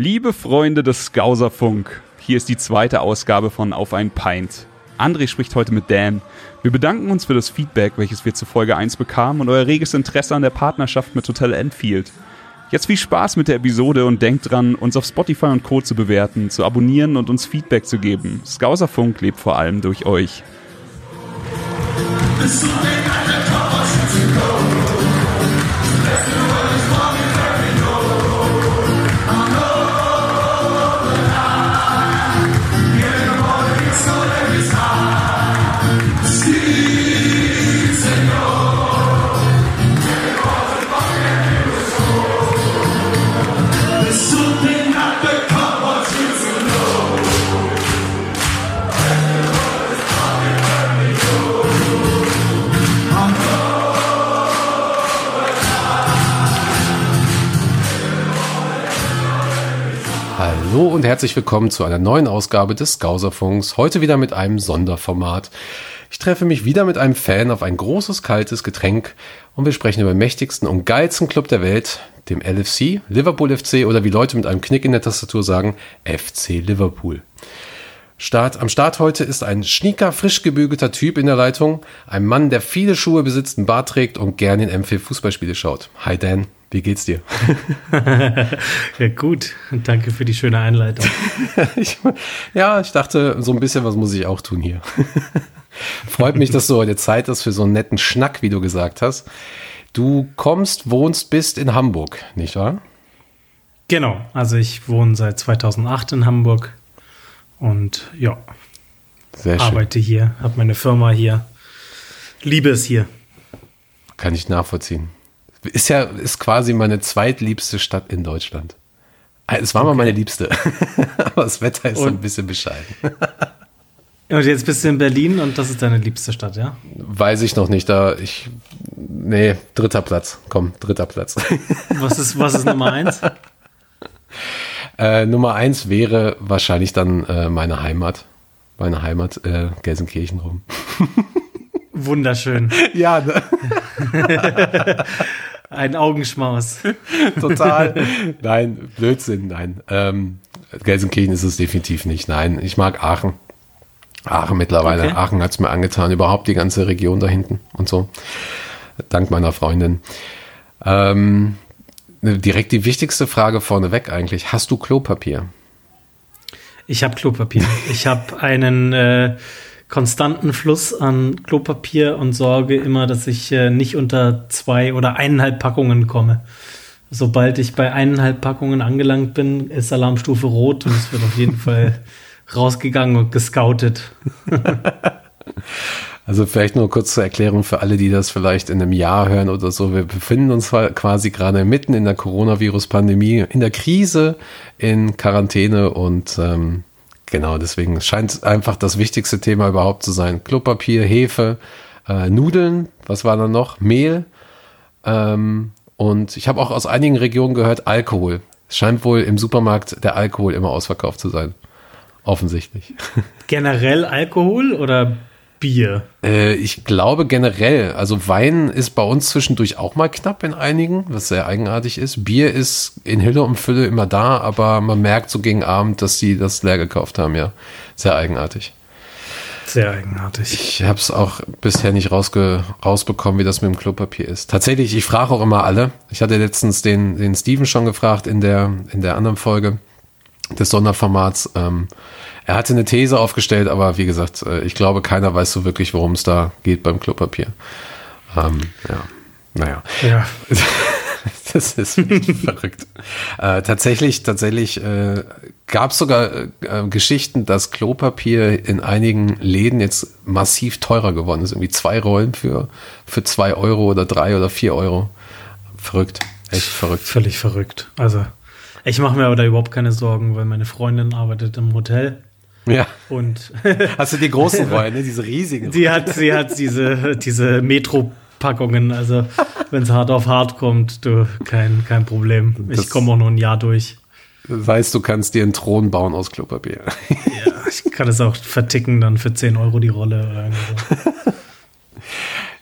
Liebe Freunde des Skauserfunk, hier ist die zweite Ausgabe von Auf ein Pint. André spricht heute mit Dan. Wir bedanken uns für das Feedback, welches wir zu Folge 1 bekamen und euer reges Interesse an der Partnerschaft mit Hotel Enfield. Jetzt viel Spaß mit der Episode und denkt dran, uns auf Spotify und Co. zu bewerten, zu abonnieren und uns Feedback zu geben. Skauserfunk lebt vor allem durch euch. Hallo und herzlich willkommen zu einer neuen Ausgabe des Skauserfunks. Heute wieder mit einem Sonderformat. Ich treffe mich wieder mit einem Fan auf ein großes, kaltes Getränk und wir sprechen über den mächtigsten und geilsten Club der Welt, dem LFC, Liverpool FC oder wie Leute mit einem Knick in der Tastatur sagen, FC Liverpool. Start, am Start heute ist ein schnieker, frisch gebügelter Typ in der Leitung, ein Mann, der viele Schuhe besitzt, einen Bart trägt und gerne in M4 Fußballspiele schaut. Hi Dan. Wie geht's dir? ja, gut. Danke für die schöne Einleitung. ich, ja, ich dachte, so ein bisschen was muss ich auch tun hier. Freut mich, dass du heute Zeit hast für so einen netten Schnack, wie du gesagt hast. Du kommst, wohnst, bist in Hamburg, nicht wahr? Genau. Also ich wohne seit 2008 in Hamburg und ja, Sehr arbeite hier, habe meine Firma hier, liebe es hier. Kann ich nachvollziehen. Ist ja, ist quasi meine zweitliebste Stadt in Deutschland. Äh, es war okay. mal meine liebste. Aber das Wetter ist und, ein bisschen bescheiden. und jetzt bist du in Berlin und das ist deine liebste Stadt, ja? Weiß ich noch nicht. Da ich. Nee, dritter Platz. Komm, dritter Platz. Was ist, was ist Nummer eins? Äh, Nummer eins wäre wahrscheinlich dann äh, meine Heimat. Meine Heimat, äh, Gelsenkirchen rum. Wunderschön. Ja, ne? Ein Augenschmaus. Total. Nein, Blödsinn, nein. Ähm, Gelsenkirchen ist es definitiv nicht. Nein, ich mag Aachen. Aachen mittlerweile. Okay. Aachen hat es mir angetan. Überhaupt die ganze Region da hinten und so. Dank meiner Freundin. Ähm, direkt die wichtigste Frage vorneweg eigentlich. Hast du Klopapier? Ich habe Klopapier. Ich habe einen äh, konstanten Fluss an Klopapier und sorge immer, dass ich äh, nicht unter zwei oder eineinhalb Packungen komme. Sobald ich bei eineinhalb Packungen angelangt bin, ist Alarmstufe rot und es wird auf jeden Fall rausgegangen und gescoutet. Also vielleicht nur kurz zur Erklärung für alle, die das vielleicht in einem Jahr hören oder so. Wir befinden uns quasi gerade mitten in der Coronavirus-Pandemie, in der Krise, in Quarantäne und ähm, Genau, deswegen scheint einfach das wichtigste Thema überhaupt zu sein. Klopapier, Hefe, äh, Nudeln, was war da noch? Mehl. Ähm, und ich habe auch aus einigen Regionen gehört, Alkohol. Es scheint wohl im Supermarkt der Alkohol immer ausverkauft zu sein. Offensichtlich. Generell Alkohol oder Bier? Äh, ich glaube generell, also Wein ist bei uns zwischendurch auch mal knapp in einigen, was sehr eigenartig ist. Bier ist in Hülle und Fülle immer da, aber man merkt so gegen Abend, dass sie das leer gekauft haben, ja. Sehr eigenartig. Sehr eigenartig. Ich habe es auch bisher nicht rausge rausbekommen, wie das mit dem Klopapier ist. Tatsächlich, ich frage auch immer alle. Ich hatte letztens den, den Steven schon gefragt in der, in der anderen Folge des Sonderformats. Ähm, er hatte eine These aufgestellt, aber wie gesagt, äh, ich glaube, keiner weiß so wirklich, worum es da geht beim Klopapier. Ähm, ja, naja. Ja. das ist verrückt. Äh, tatsächlich, tatsächlich äh, gab es sogar äh, Geschichten, dass Klopapier in einigen Läden jetzt massiv teurer geworden ist. Irgendwie zwei Rollen für, für zwei Euro oder drei oder vier Euro. Verrückt. Echt verrückt. Völlig verrückt. Also, ich mache mir aber da überhaupt keine Sorgen, weil meine Freundin arbeitet im Hotel ja. Und Hast du die großen Rollen, ne? diese riesigen? Sie hat, sie hat diese, diese Metro-Packungen. Also, wenn es hart auf hart kommt, du, kein, kein Problem. Ich komme auch noch ein Jahr durch. Das heißt, du kannst dir einen Thron bauen aus Klopapier. Ja, ich kann es auch verticken dann für 10 Euro die Rolle oder so.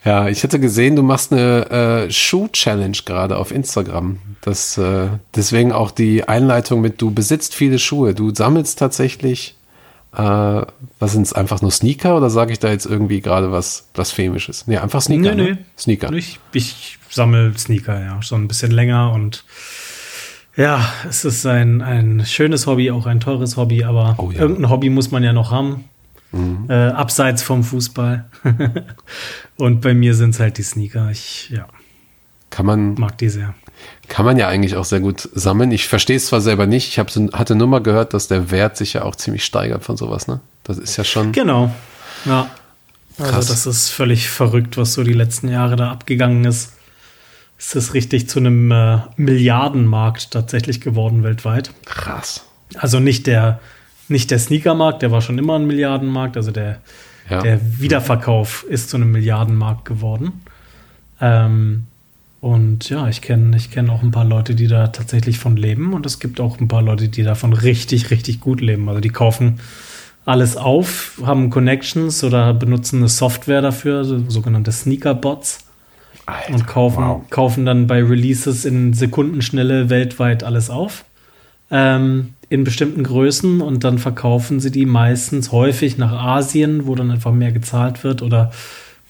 Ja, ich hätte gesehen, du machst eine äh, Schuh-Challenge gerade auf Instagram. Das, äh, deswegen auch die Einleitung mit, du besitzt viele Schuhe. Du sammelst tatsächlich, äh, was sind es, einfach nur Sneaker oder sage ich da jetzt irgendwie gerade was Blasphemisches? Nee, einfach Sneaker. Nee, ne? nee. Sneaker. Ich, ich sammle Sneaker, ja, schon ein bisschen länger und ja, es ist ein, ein schönes Hobby, auch ein teures Hobby, aber Oh ja. irgendein Hobby muss man ja noch haben. Mhm. Äh, abseits vom Fußball. und bei mir sind es halt die Sneaker. Ich ja, Kann man, mag die sehr. kann man ja eigentlich auch sehr gut sammeln. Ich verstehe es zwar selber nicht. Ich hab, hatte nur mal gehört, dass der Wert sich ja auch ziemlich steigert von sowas, ne? Das ist ja schon. Genau. Ja. Also Krass. das ist völlig verrückt, was so die letzten Jahre da abgegangen ist. Es ist richtig zu einem äh, Milliardenmarkt tatsächlich geworden weltweit. Krass. Also nicht der, nicht der Sneakermarkt, der war schon immer ein Milliardenmarkt, also der, Ja. der Wiederverkauf ist zu einem Milliardenmarkt geworden. Ähm, und ja, ich kenne ich kenn auch ein paar Leute, die da tatsächlich von leben und es gibt auch ein paar Leute, die davon richtig, richtig gut leben. Also die kaufen alles auf, haben Connections oder benutzen eine Software dafür, so, sogenannte Sneaker-Bots Alter, und kaufen, wow. kaufen dann bei Releases in Sekundenschnelle weltweit alles auf. Ähm, in bestimmten Größen und dann verkaufen sie die meistens häufig nach Asien, wo dann einfach mehr gezahlt wird oder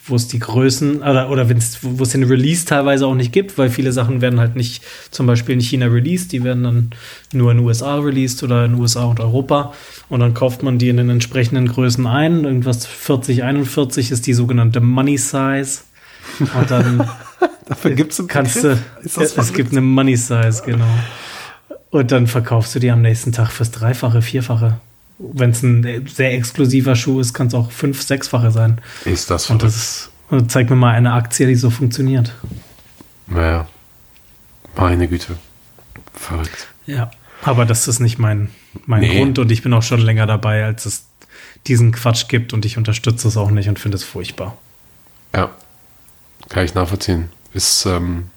wo es die Größen oder, oder wo es den Release teilweise auch nicht gibt, weil viele Sachen werden halt nicht zum Beispiel in China released, die werden dann nur in den USA released oder in den USA und Europa und dann kauft man die in den entsprechenden Größen ein. Irgendwas 40, 41 ist die sogenannte Money Size. Und dann Dafür gibt's einen kannst du, es gibt eine Money Size, genau. Und dann verkaufst du die am nächsten Tag fürs Dreifache, Vierfache. Wenn es ein sehr exklusiver Schuh ist, kann es auch fünf, sechsfache sein. Ist das Und verrückt? das ist, und zeig mir mal eine Aktie, die so funktioniert. Naja. Meine Güte. Verrückt. Ja. Aber das ist nicht mein, mein Nee. Grund und ich bin auch schon länger dabei, als es diesen Quatsch gibt und ich unterstütze es auch nicht und finde es furchtbar. Ja. Kann ich nachvollziehen. Ist, ähm,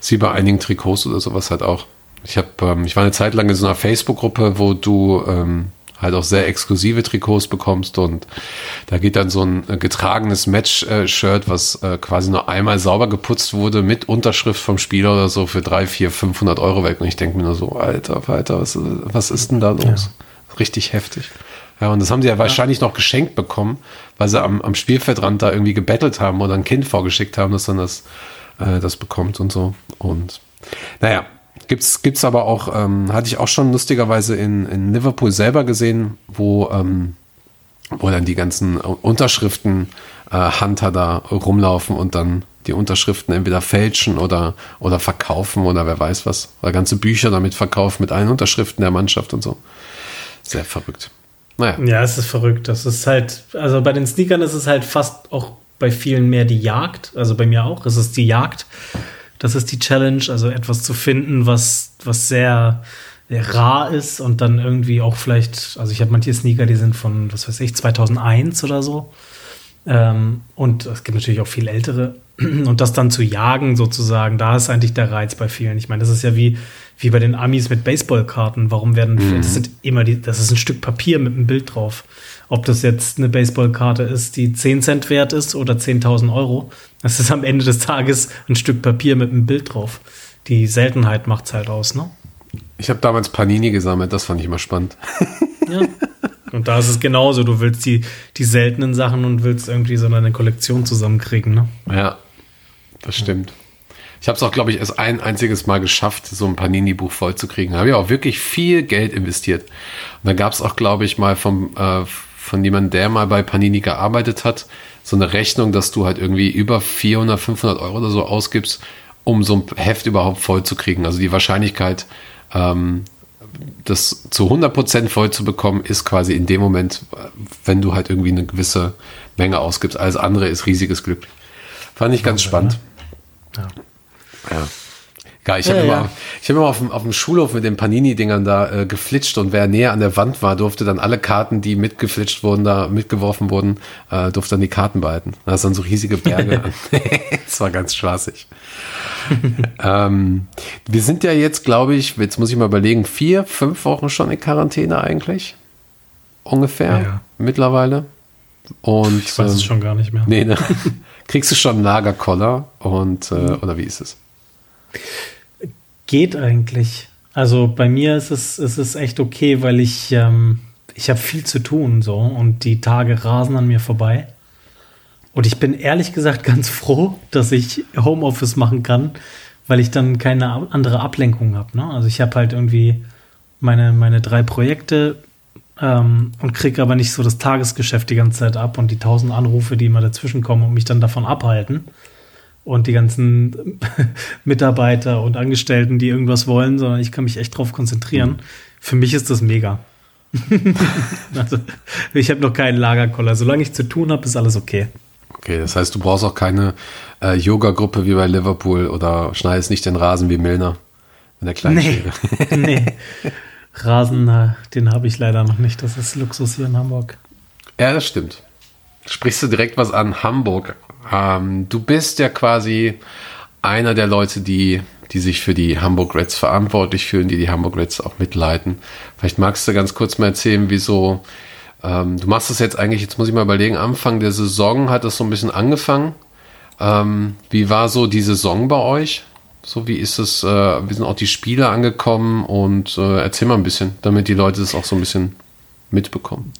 ist wie bei einigen Trikots oder sowas halt auch. Ich habe, ähm, ich war eine Zeit lang in so einer Facebook-Gruppe, wo du ähm, halt auch sehr exklusive Trikots bekommst und da geht dann so ein äh, getragenes Match-Shirt, was äh, quasi nur einmal sauber geputzt wurde mit Unterschrift vom Spieler oder so für drei, vier, 500 Euro weg und ich denke mir nur so, Alter, Alter, was, was ist denn da los? Richtig heftig. Ja, und das haben sie ja wahrscheinlich noch geschenkt bekommen, weil sie am, am Spielfeldrand da irgendwie gebettelt haben oder ein Kind vorgeschickt haben, das dann das, äh, das bekommt und so. Und naja, gibt's, gibt's aber auch, ähm, hatte ich auch schon lustigerweise in, in Liverpool selber gesehen, wo, ähm, wo dann die ganzen Unterschriften äh, Hunter da rumlaufen und dann die Unterschriften entweder fälschen oder, oder verkaufen oder wer weiß was. Oder ganze Bücher damit verkaufen mit allen Unterschriften der Mannschaft und so. Sehr verrückt. Naja. Ja, es ist verrückt. Das ist halt, also bei den Sneakern ist es halt fast auch bei vielen mehr die Jagd. Also bei mir auch. Es ist die Jagd. Das ist die Challenge. Also etwas zu finden, was, was sehr, sehr rar ist und dann irgendwie auch vielleicht, also ich habe manche Sneaker, die sind von, was weiß ich, 2001 oder so. Ähm, und es gibt natürlich auch viel ältere. Und das dann zu jagen, sozusagen, da ist eigentlich der Reiz bei vielen. Ich meine, das ist ja wie, wie bei den Amis mit Baseballkarten. Warum werden, das sind immer die, das ist ein Stück Papier mit einem Bild drauf. Ob das jetzt eine Baseballkarte ist, die 10 Cent wert ist oder 10.000 Euro. Das ist am Ende des Tages ein Stück Papier mit einem Bild drauf. Die Seltenheit macht's halt aus, ne? Ich habe damals Panini gesammelt, das fand ich immer spannend. Ja. Und da ist es genauso. Du willst die, die seltenen Sachen und willst irgendwie so eine Kollektion zusammenkriegen, ne? Ja, das stimmt. Ich habe es auch, glaube ich, erst ein einziges Mal geschafft, so ein Panini-Buch vollzukriegen. Da habe ich auch wirklich viel Geld investiert. Und da gab es auch, glaube ich, mal vom, äh, von jemandem, der mal bei Panini gearbeitet hat, so eine Rechnung, dass du halt irgendwie über 400, 500 Euro oder so ausgibst, um so ein Heft überhaupt vollzukriegen. Also die Wahrscheinlichkeit, ähm, das zu 100% voll zu bekommen, ist quasi in dem Moment, wenn du halt irgendwie eine gewisse Menge ausgibst. Alles andere ist riesiges Glück. Fand ich ganz spannend. Ja. Ja. Ja, ich Ja, habe immer, ja. ich hab immer auf dem, auf dem Schulhof mit den Panini-Dingern da äh, geflitscht und wer näher an der Wand war, durfte dann alle Karten, die mitgeflitscht wurden, da mitgeworfen wurden, äh, durfte dann die Karten behalten. Da ist dann so riesige Berge. das war ganz spaßig. ähm, wir sind ja jetzt, glaube ich, jetzt muss ich mal überlegen, vier, fünf Wochen schon in Quarantäne eigentlich. Ungefähr Ja. mittlerweile. Und Ich weiß es ähm, schon gar nicht mehr. Nee, ne? Kriegst du schon einen Lagerkoller und äh, mhm. oder wie ist es? Geht eigentlich. Also bei mir ist es, es echt okay, weil ich, ähm, ich habe viel zu tun so und die Tage rasen an mir vorbei. Und ich bin ehrlich gesagt ganz froh, dass ich Homeoffice machen kann, weil ich dann keine andere Ablenkung habe. Ne? Also ich habe halt irgendwie meine, meine drei Projekte ähm, und kriege aber nicht so das Tagesgeschäft die ganze Zeit ab und die tausend Anrufe, die immer dazwischen kommen und mich dann davon abhalten. Und die ganzen Mitarbeiter und Angestellten, die irgendwas wollen, sondern ich kann mich echt drauf konzentrieren. Mhm. Für mich ist das mega. also, ich habe noch keinen Lagerkoller. Solange ich zu tun habe, ist alles okay. Okay, das heißt, du brauchst auch keine äh, Yoga-Gruppe wie bei Liverpool oder schneidest nicht den Rasen wie Milner in der kleinen nee. nee. Rasen, den habe ich leider noch nicht. Das ist Luxus hier in Hamburg. Ja, das stimmt. Sprichst du direkt was an Hamburg? Ähm, du bist ja quasi einer der Leute, die, die sich für die Hamburg Reds verantwortlich fühlen, die die Hamburg Reds auch mitleiten. Vielleicht magst du ganz kurz mal erzählen, wieso ähm, du machst das jetzt eigentlich, jetzt muss ich mal überlegen, Anfang der Saison hat das so ein bisschen angefangen. Ähm, wie war so die Saison bei euch? So, wie ist es, äh, wie sind auch die Spiele angekommen und äh, erzähl mal ein bisschen, damit die Leute das auch so ein bisschen mitbekommen.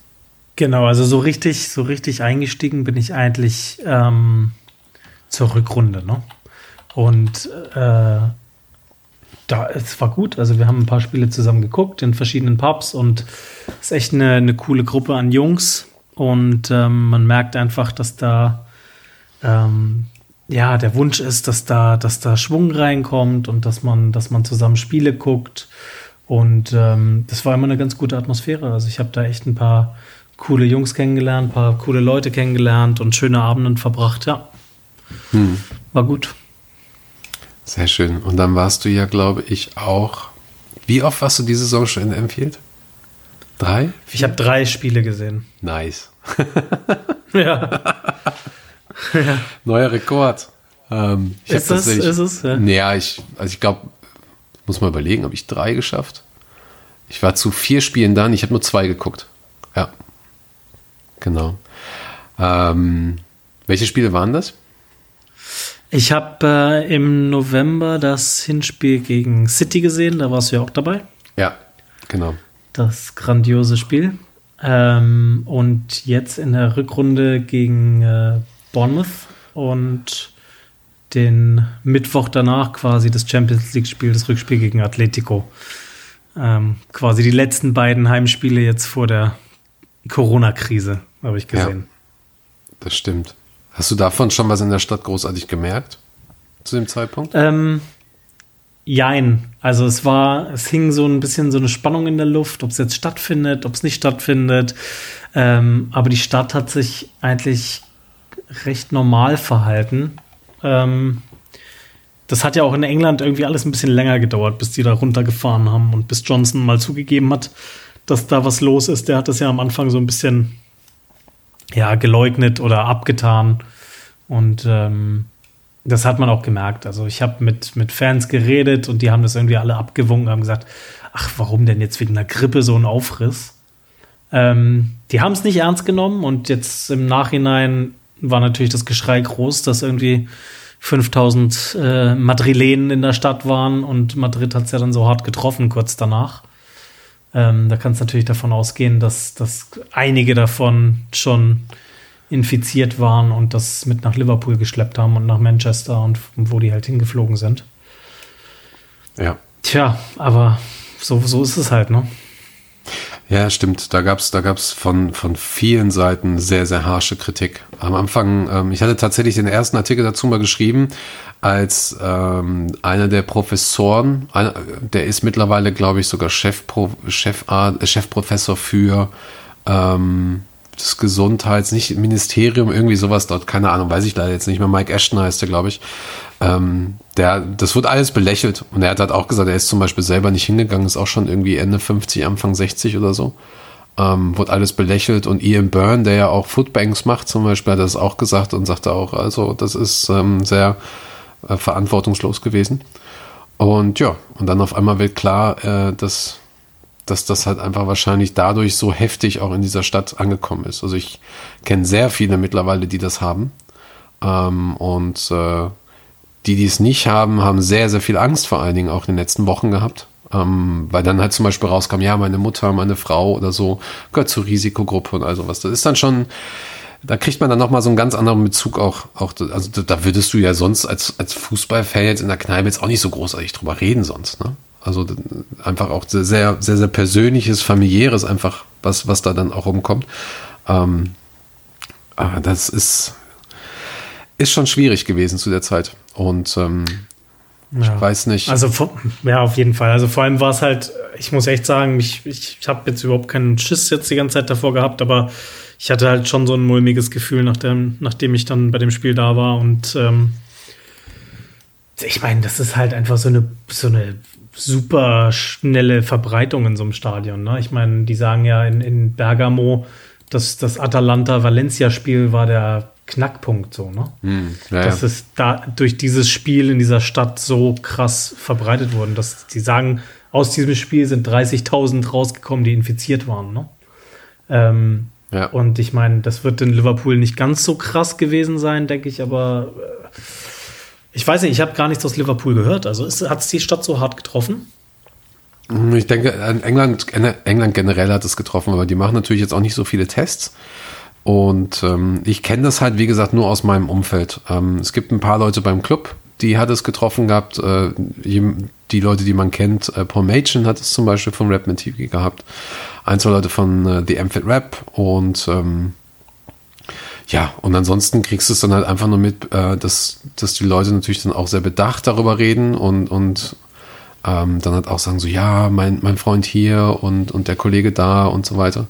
Genau, also so richtig, so richtig eingestiegen bin ich eigentlich ähm, zur Rückrunde, ne? Und äh, da, es war gut. Also wir haben ein paar Spiele zusammen geguckt in verschiedenen Pubs und es ist echt eine, eine coole Gruppe an Jungs. Und ähm, man merkt einfach, dass da ähm, ja, der Wunsch ist, dass da, dass da Schwung reinkommt und dass man, dass man zusammen Spiele guckt. Und ähm, das war immer eine ganz gute Atmosphäre. Also ich habe da echt ein paar coole Jungs kennengelernt, ein paar coole Leute kennengelernt und schöne Abende verbracht. Ja, hm. war gut. Sehr schön. Und dann warst du ja, glaube ich, auch. Wie oft warst du diese Saison schon in Enfield? Drei? Ich habe drei Spiele gesehen. Nice. ja. ja. Neuer Rekord. Ähm, ist, das, ist es? Ja, naja, ich, also ich glaube, muss mal überlegen, habe ich drei geschafft? Ich war zu vier Spielen dann, ich habe nur zwei geguckt. Ja. Genau. Ähm, welche Spiele waren das? Ich habe äh, im November das Hinspiel gegen City gesehen, da warst du ja auch dabei. Ja, genau. Das grandiose Spiel. Ähm, und jetzt in der Rückrunde gegen äh, Bournemouth und den Mittwoch danach quasi das Champions League-Spiel, das Rückspiel gegen Atletico. Ähm, quasi die letzten beiden Heimspiele jetzt vor der Corona-Krise, habe ich gesehen. Ja, das stimmt. Hast du davon schon was in der Stadt großartig gemerkt? Zu dem Zeitpunkt? Ähm, jein. Also es war, es hing so ein bisschen so eine Spannung in der Luft, ob es jetzt stattfindet, ob es nicht stattfindet. Ähm, aber die Stadt hat sich eigentlich recht normal verhalten. Ähm, das hat ja auch in England irgendwie alles ein bisschen länger gedauert, bis die da runtergefahren haben und bis Johnson mal zugegeben hat, dass da was los ist. Der hat das ja am Anfang so ein bisschen ja, geleugnet oder abgetan. Und ähm, das hat man auch gemerkt. Also ich habe mit, mit Fans geredet und die haben das irgendwie alle abgewunken, haben gesagt, ach, warum denn jetzt wegen einer Grippe so ein Aufriss? Ähm, die haben es nicht ernst genommen und jetzt im Nachhinein war natürlich das Geschrei groß, dass irgendwie 5000 äh, Madrilenen in der Stadt waren und Madrid hat es ja dann so hart getroffen kurz danach. Ähm, da kannst du natürlich davon ausgehen, dass, dass einige davon schon infiziert waren und das mit nach Liverpool geschleppt haben und nach Manchester und wo die halt hingeflogen sind. Ja. Tja, aber so, so ist es halt, ne? Ja, stimmt. Da gab's da gab's von, von vielen Seiten sehr, sehr harsche Kritik. Am Anfang, ähm, ich hatte tatsächlich den ersten Artikel dazu mal geschrieben, als ähm, einer der Professoren, einer, der ist mittlerweile, glaube ich, sogar Chefpro, Chef, äh, Chefprofessor für ähm, das Gesundheits, nicht Ministerium, irgendwie sowas dort, keine Ahnung, weiß ich leider jetzt nicht mehr. Mike Ashton heißt der, glaube ich. Ähm, der, das wird alles belächelt. Und er hat halt auch gesagt, er ist zum Beispiel selber nicht hingegangen, ist auch schon irgendwie Ende 50, Anfang 60 oder so. Ähm, wird alles belächelt. Und Ian Byrne, der ja auch Footbanks macht zum Beispiel, hat das auch gesagt und sagte auch, also das ist ähm, sehr äh, verantwortungslos gewesen. Und ja, und dann auf einmal wird klar, äh, dass dass das halt einfach wahrscheinlich dadurch so heftig auch in dieser Stadt angekommen ist. Also ich kenne sehr viele mittlerweile, die das haben. Ähm, und äh, die, die es nicht haben, haben sehr, sehr viel Angst vor allen Dingen auch in den letzten Wochen gehabt. Ähm, weil dann halt zum Beispiel rauskam, ja, meine Mutter, meine Frau oder so gehört zur Risikogruppe und also was. Das ist dann schon, da kriegt man dann nochmal so einen ganz anderen Bezug auch, auch, also da würdest du ja sonst als, als Fußballfan jetzt in der Kneipe jetzt auch nicht so großartig drüber reden sonst, ne? Also einfach auch sehr, sehr, sehr, sehr persönliches, familiäres einfach, was, was da dann auch rumkommt. Ähm, das ist, ist schon schwierig gewesen zu der Zeit. Und ähm, ja. ich weiß nicht. Also ja, auf jeden Fall. Also vor allem war es halt, ich muss echt sagen, ich, ich, ich habe jetzt überhaupt keinen Schiss jetzt die ganze Zeit davor gehabt, aber ich hatte halt schon so ein mulmiges Gefühl, nachdem, nachdem ich dann bei dem Spiel da war. Und ähm, ich meine, das ist halt einfach so eine, so eine super schnelle Verbreitung in so einem Stadion. Ne? Ich meine, die sagen ja in, in Bergamo, dass das Atalanta-Valencia-Spiel war der Knackpunkt so, ne? Hm, ja, dass ja. es da durch dieses Spiel in dieser Stadt so krass verbreitet wurde, dass die sagen, aus diesem Spiel sind 30.000 rausgekommen, die infiziert waren, ne? Ähm, ja. Und ich meine, das wird in Liverpool nicht ganz so krass gewesen sein, denke ich, aber äh, ich weiß nicht, ich habe gar nichts aus Liverpool gehört. Also hat es die Stadt so hart getroffen? Ich denke, England, England generell hat es getroffen, aber die machen natürlich jetzt auch nicht so viele Tests. Und ähm, ich kenne das halt, wie gesagt, nur aus meinem Umfeld. Ähm, es gibt ein paar Leute beim Club, die hat es getroffen gehabt. Äh, die Leute, die man kennt, äh, Paul Machen hat es zum Beispiel von Rapman TV gehabt. Ein, zwei Leute von äh, The Amphit Rap und ähm, ja, und ansonsten kriegst du es dann halt einfach nur mit, äh, dass, dass die Leute natürlich dann auch sehr bedacht darüber reden und, und ähm, dann halt auch sagen so, ja, mein, mein Freund hier und, und der Kollege da und so weiter.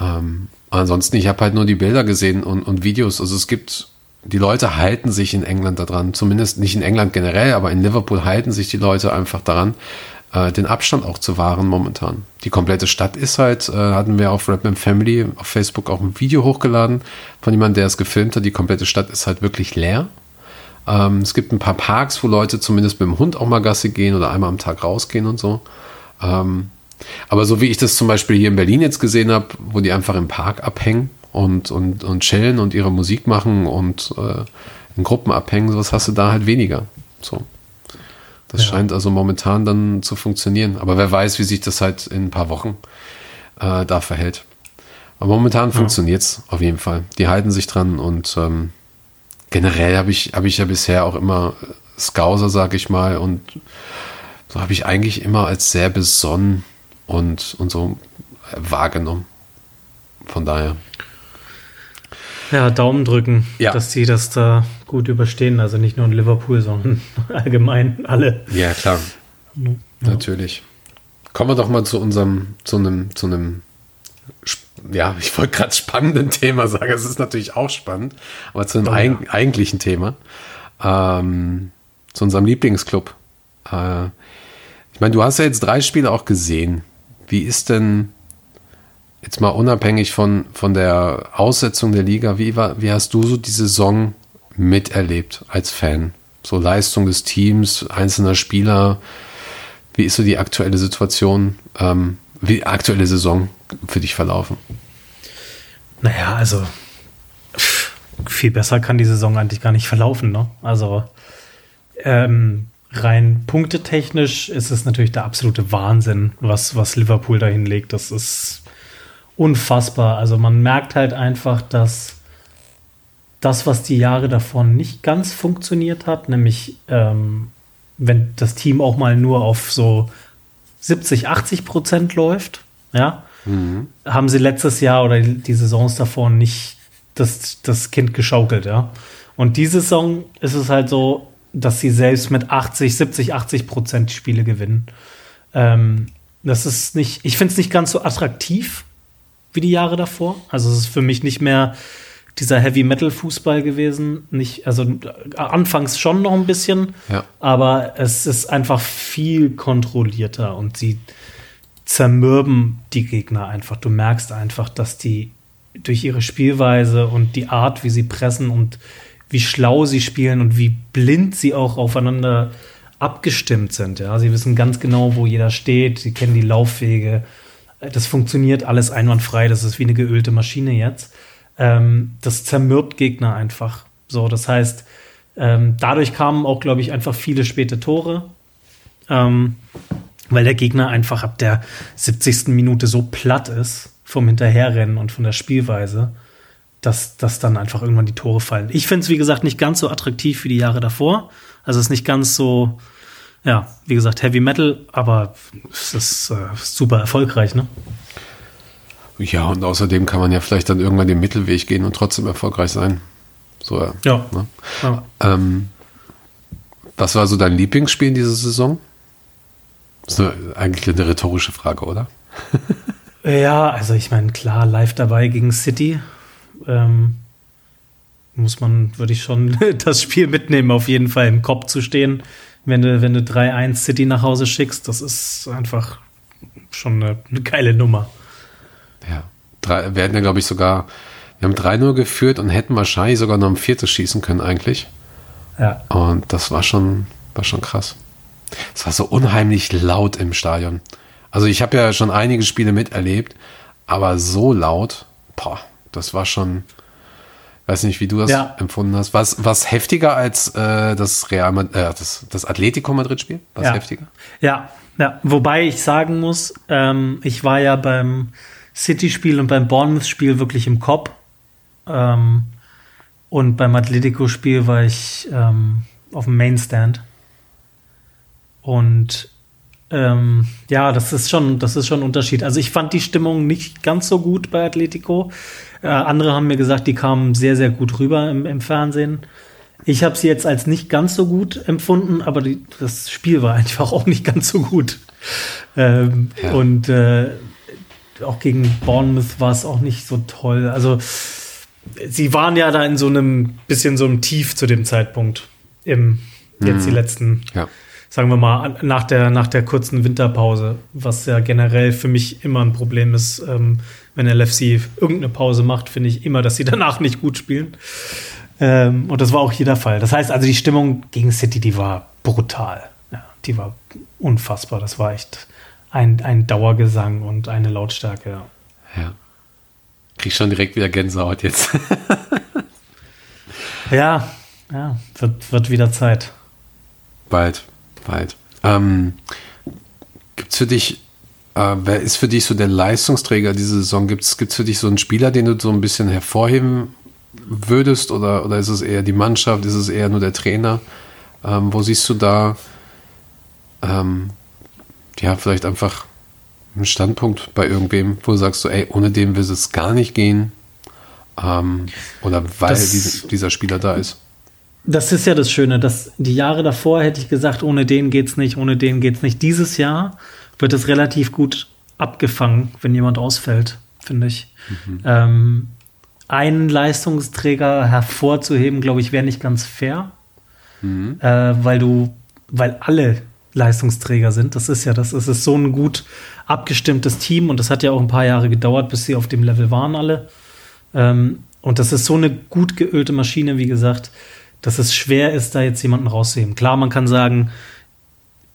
Ähm, ansonsten, ich habe halt nur die Bilder gesehen und, und Videos. Also es gibt, die Leute halten sich in England daran, zumindest nicht in England generell, aber in Liverpool halten sich die Leute einfach daran, äh, den Abstand auch zu wahren momentan. Die komplette Stadt ist halt, äh, hatten wir auf Redman Family auf Facebook auch ein Video hochgeladen von jemandem, der es gefilmt hat. Die komplette Stadt ist halt wirklich leer. Ähm, es gibt ein paar Parks, wo Leute zumindest mit dem Hund auch mal Gassi gehen oder einmal am Tag rausgehen und so. Ähm, aber so wie ich das zum Beispiel hier in Berlin jetzt gesehen habe, wo die einfach im Park abhängen und, und, und chillen und ihre Musik machen und äh, in Gruppen abhängen, sowas hast du da halt weniger. So. Das ja. scheint also momentan dann zu funktionieren. Aber wer weiß, wie sich das halt in ein paar Wochen äh, da verhält. Aber momentan ja. funktioniert es auf jeden Fall. Die halten sich dran und ähm, generell habe ich, hab ich ja bisher auch immer Scouser, sag ich mal, und so habe ich eigentlich immer als sehr besonnen und, und so wahrgenommen. Von daher. Ja, Daumen drücken, ja. dass sie das da gut überstehen. Also nicht nur in Liverpool, sondern allgemein alle. Ja, klar. Ja. Natürlich. Kommen wir doch mal zu unserem, zu einem, zu einem, ja, ich wollte gerade spannenden Thema sagen. Es ist natürlich auch spannend, aber zu einem oh, ja. eigentlichen Thema. Ähm, zu unserem Lieblingsclub. Äh, ich meine, du hast ja jetzt drei Spiele auch gesehen. Wie ist denn jetzt mal unabhängig von, von der Aussetzung der Liga, wie, war, wie hast du so die Saison miterlebt als Fan? So Leistung des Teams, einzelner Spieler. Wie ist so die aktuelle Situation, ähm, wie aktuelle Saison für dich verlaufen? Naja, also viel besser kann die Saison eigentlich gar nicht verlaufen. Ne? Also ähm, rein punktetechnisch ist es natürlich der absolute Wahnsinn, was, was Liverpool da hinlegt. Das ist unfassbar. Also man merkt halt einfach, dass das, was die Jahre davor nicht ganz funktioniert hat, nämlich ähm, wenn das Team auch mal nur auf so 70, 80 Prozent läuft, ja, mhm. haben sie letztes Jahr oder die Saisons davor nicht das, das Kind geschaukelt, ja. Und diese Saison ist es halt so, dass sie selbst mit 80, 70, 80 Prozent Spiele gewinnen. Ähm, das ist nicht, ich finde es nicht ganz so attraktiv, wie die Jahre davor. Also es ist für mich nicht mehr dieser Heavy Metal Fußball gewesen. Nicht, also anfangs schon noch ein bisschen, ja. aber es ist einfach viel kontrollierter und sie zermürben die Gegner einfach. Du merkst einfach, dass die durch ihre Spielweise und die Art, wie sie pressen und wie schlau sie spielen und wie blind sie auch aufeinander abgestimmt sind. Ja, sie wissen ganz genau, wo jeder steht. Sie kennen die Laufwege das funktioniert alles einwandfrei, das ist wie eine geölte Maschine jetzt. Ähm, das zermürbt Gegner einfach So, das heißt, ähm, dadurch kamen auch, glaube ich, einfach viele späte Tore. Ähm, weil der Gegner einfach ab der 70. Minute so platt ist vom Hinterherrennen und von der Spielweise, dass, dass dann einfach irgendwann die Tore fallen. Ich finde es, wie gesagt, nicht ganz so attraktiv wie die Jahre davor. Also es ist nicht ganz so, ja, wie gesagt, Heavy Metal, aber es ist äh, super erfolgreich, ne? Ja, und außerdem kann man ja vielleicht dann irgendwann den Mittelweg gehen und trotzdem erfolgreich sein. So, ja. Ne? ja. Ähm, was war so dein Lieblingsspiel in dieser Saison? Das ist eine, eigentlich eine rhetorische Frage, oder? ja, also ich meine, klar, live dabei gegen City. Ähm, muss man, würde ich schon das Spiel mitnehmen, auf jeden Fall im Kopf zu stehen. Wenn du, wenn du 3-1 City nach Hause schickst, das ist einfach schon eine, eine geile Nummer. Ja, drei, wir hätten ja, glaube ich, sogar, wir haben 3-0 geführt und hätten wahrscheinlich sogar noch ein viertes schießen können, eigentlich. Ja. Und das war schon, war schon krass. Es war so unheimlich laut im Stadion. Also ich habe ja schon einige Spiele miterlebt, aber so laut, boah, das war schon, weiß nicht, wie du das ja. empfunden hast. Was, was heftiger als äh, das Real äh, das, das Atletico Madrid-Spiel? Was ja. heftiger? Ja, ja, wobei ich sagen muss, ähm, ich war ja beim City-Spiel und beim Bournemouth-Spiel wirklich im Kopf. Ähm, und beim Atletico-Spiel war ich ähm, auf dem Mainstand. Und ähm, ja, das ist schon, das ist schon ein Unterschied. Also ich fand die Stimmung nicht ganz so gut bei Atletico. Äh, andere haben mir gesagt, die kamen sehr, sehr gut rüber im, im Fernsehen. Ich habe sie jetzt als nicht ganz so gut empfunden, aber die, das Spiel war einfach auch nicht ganz so gut. Ähm, ja. Und äh, auch gegen Bournemouth war es auch nicht so toll. Also sie waren ja da in so einem bisschen so einem Tief zu dem Zeitpunkt im jetzt mhm. die letzten ja sagen wir mal, nach der, nach der kurzen Winterpause, was ja generell für mich immer ein Problem ist, ähm, wenn LFC irgendeine Pause macht, finde ich immer, dass sie danach nicht gut spielen. Ähm, und das war auch hier der Fall. Das heißt also, die Stimmung gegen City, die war brutal. Ja, die war unfassbar. Das war echt ein, ein Dauergesang und eine Lautstärke. Ja. ja. Krieg schon direkt wieder Gänsehaut jetzt. ja, ja, wird, wird wieder Zeit. Bald weit. Ähm, Gibt es für dich, äh, wer ist für dich so der Leistungsträger diese Saison? Gibt es für dich so einen Spieler, den du so ein bisschen hervorheben würdest? Oder, oder ist es eher die Mannschaft? Ist es eher nur der Trainer? Ähm, wo siehst du da, ähm, ja, vielleicht einfach einen Standpunkt bei irgendwem, wo du sagst, so, ey, ohne den will es gar nicht gehen? Ähm, oder weil das, dieser Spieler da ist? Das ist ja das Schöne, dass die Jahre davor hätte ich gesagt, ohne den geht's nicht, ohne den geht's nicht. Dieses Jahr wird es relativ gut abgefangen, wenn jemand ausfällt, finde ich. Mhm. Ähm, einen Leistungsträger hervorzuheben, glaube ich, wäre nicht ganz fair, mhm. äh, weil du, weil alle Leistungsträger sind. Das ist ja, das ist, ist so ein gut abgestimmtes Team und das hat ja auch ein paar Jahre gedauert, bis sie auf dem Level waren alle. Ähm, und das ist so eine gut geölte Maschine, wie gesagt dass es schwer ist, da jetzt jemanden rauszuheben. Klar, man kann sagen,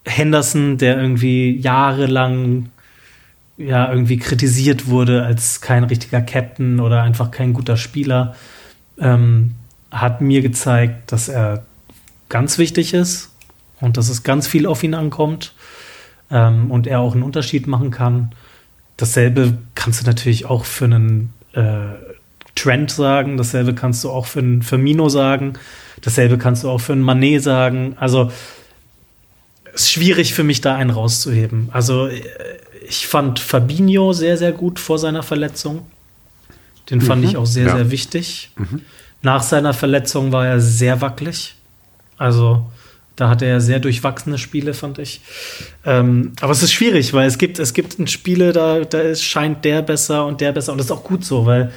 Henderson, der irgendwie jahrelang ja irgendwie kritisiert wurde als kein richtiger Captain oder einfach kein guter Spieler, ähm, hat mir gezeigt, dass er ganz wichtig ist und dass es ganz viel auf ihn ankommt ähm, und er auch einen Unterschied machen kann. Dasselbe kannst du natürlich auch für einen äh, Trend sagen, dasselbe kannst du auch für einen Firmino sagen. Dasselbe kannst du auch für einen Manet sagen. Also es ist schwierig für mich, da einen rauszuheben. Also äh, ich fand Fabinho sehr, sehr gut vor seiner Verletzung. Den fand mhm. ich auch sehr, ja. sehr wichtig. Mhm. Nach seiner Verletzung war er sehr wackelig. Also da hatte er sehr durchwachsene Spiele, fand ich. Ähm, aber es ist schwierig, weil es gibt, es gibt Spiele, da, da ist, scheint der besser und der besser. Und das ist auch gut so, weil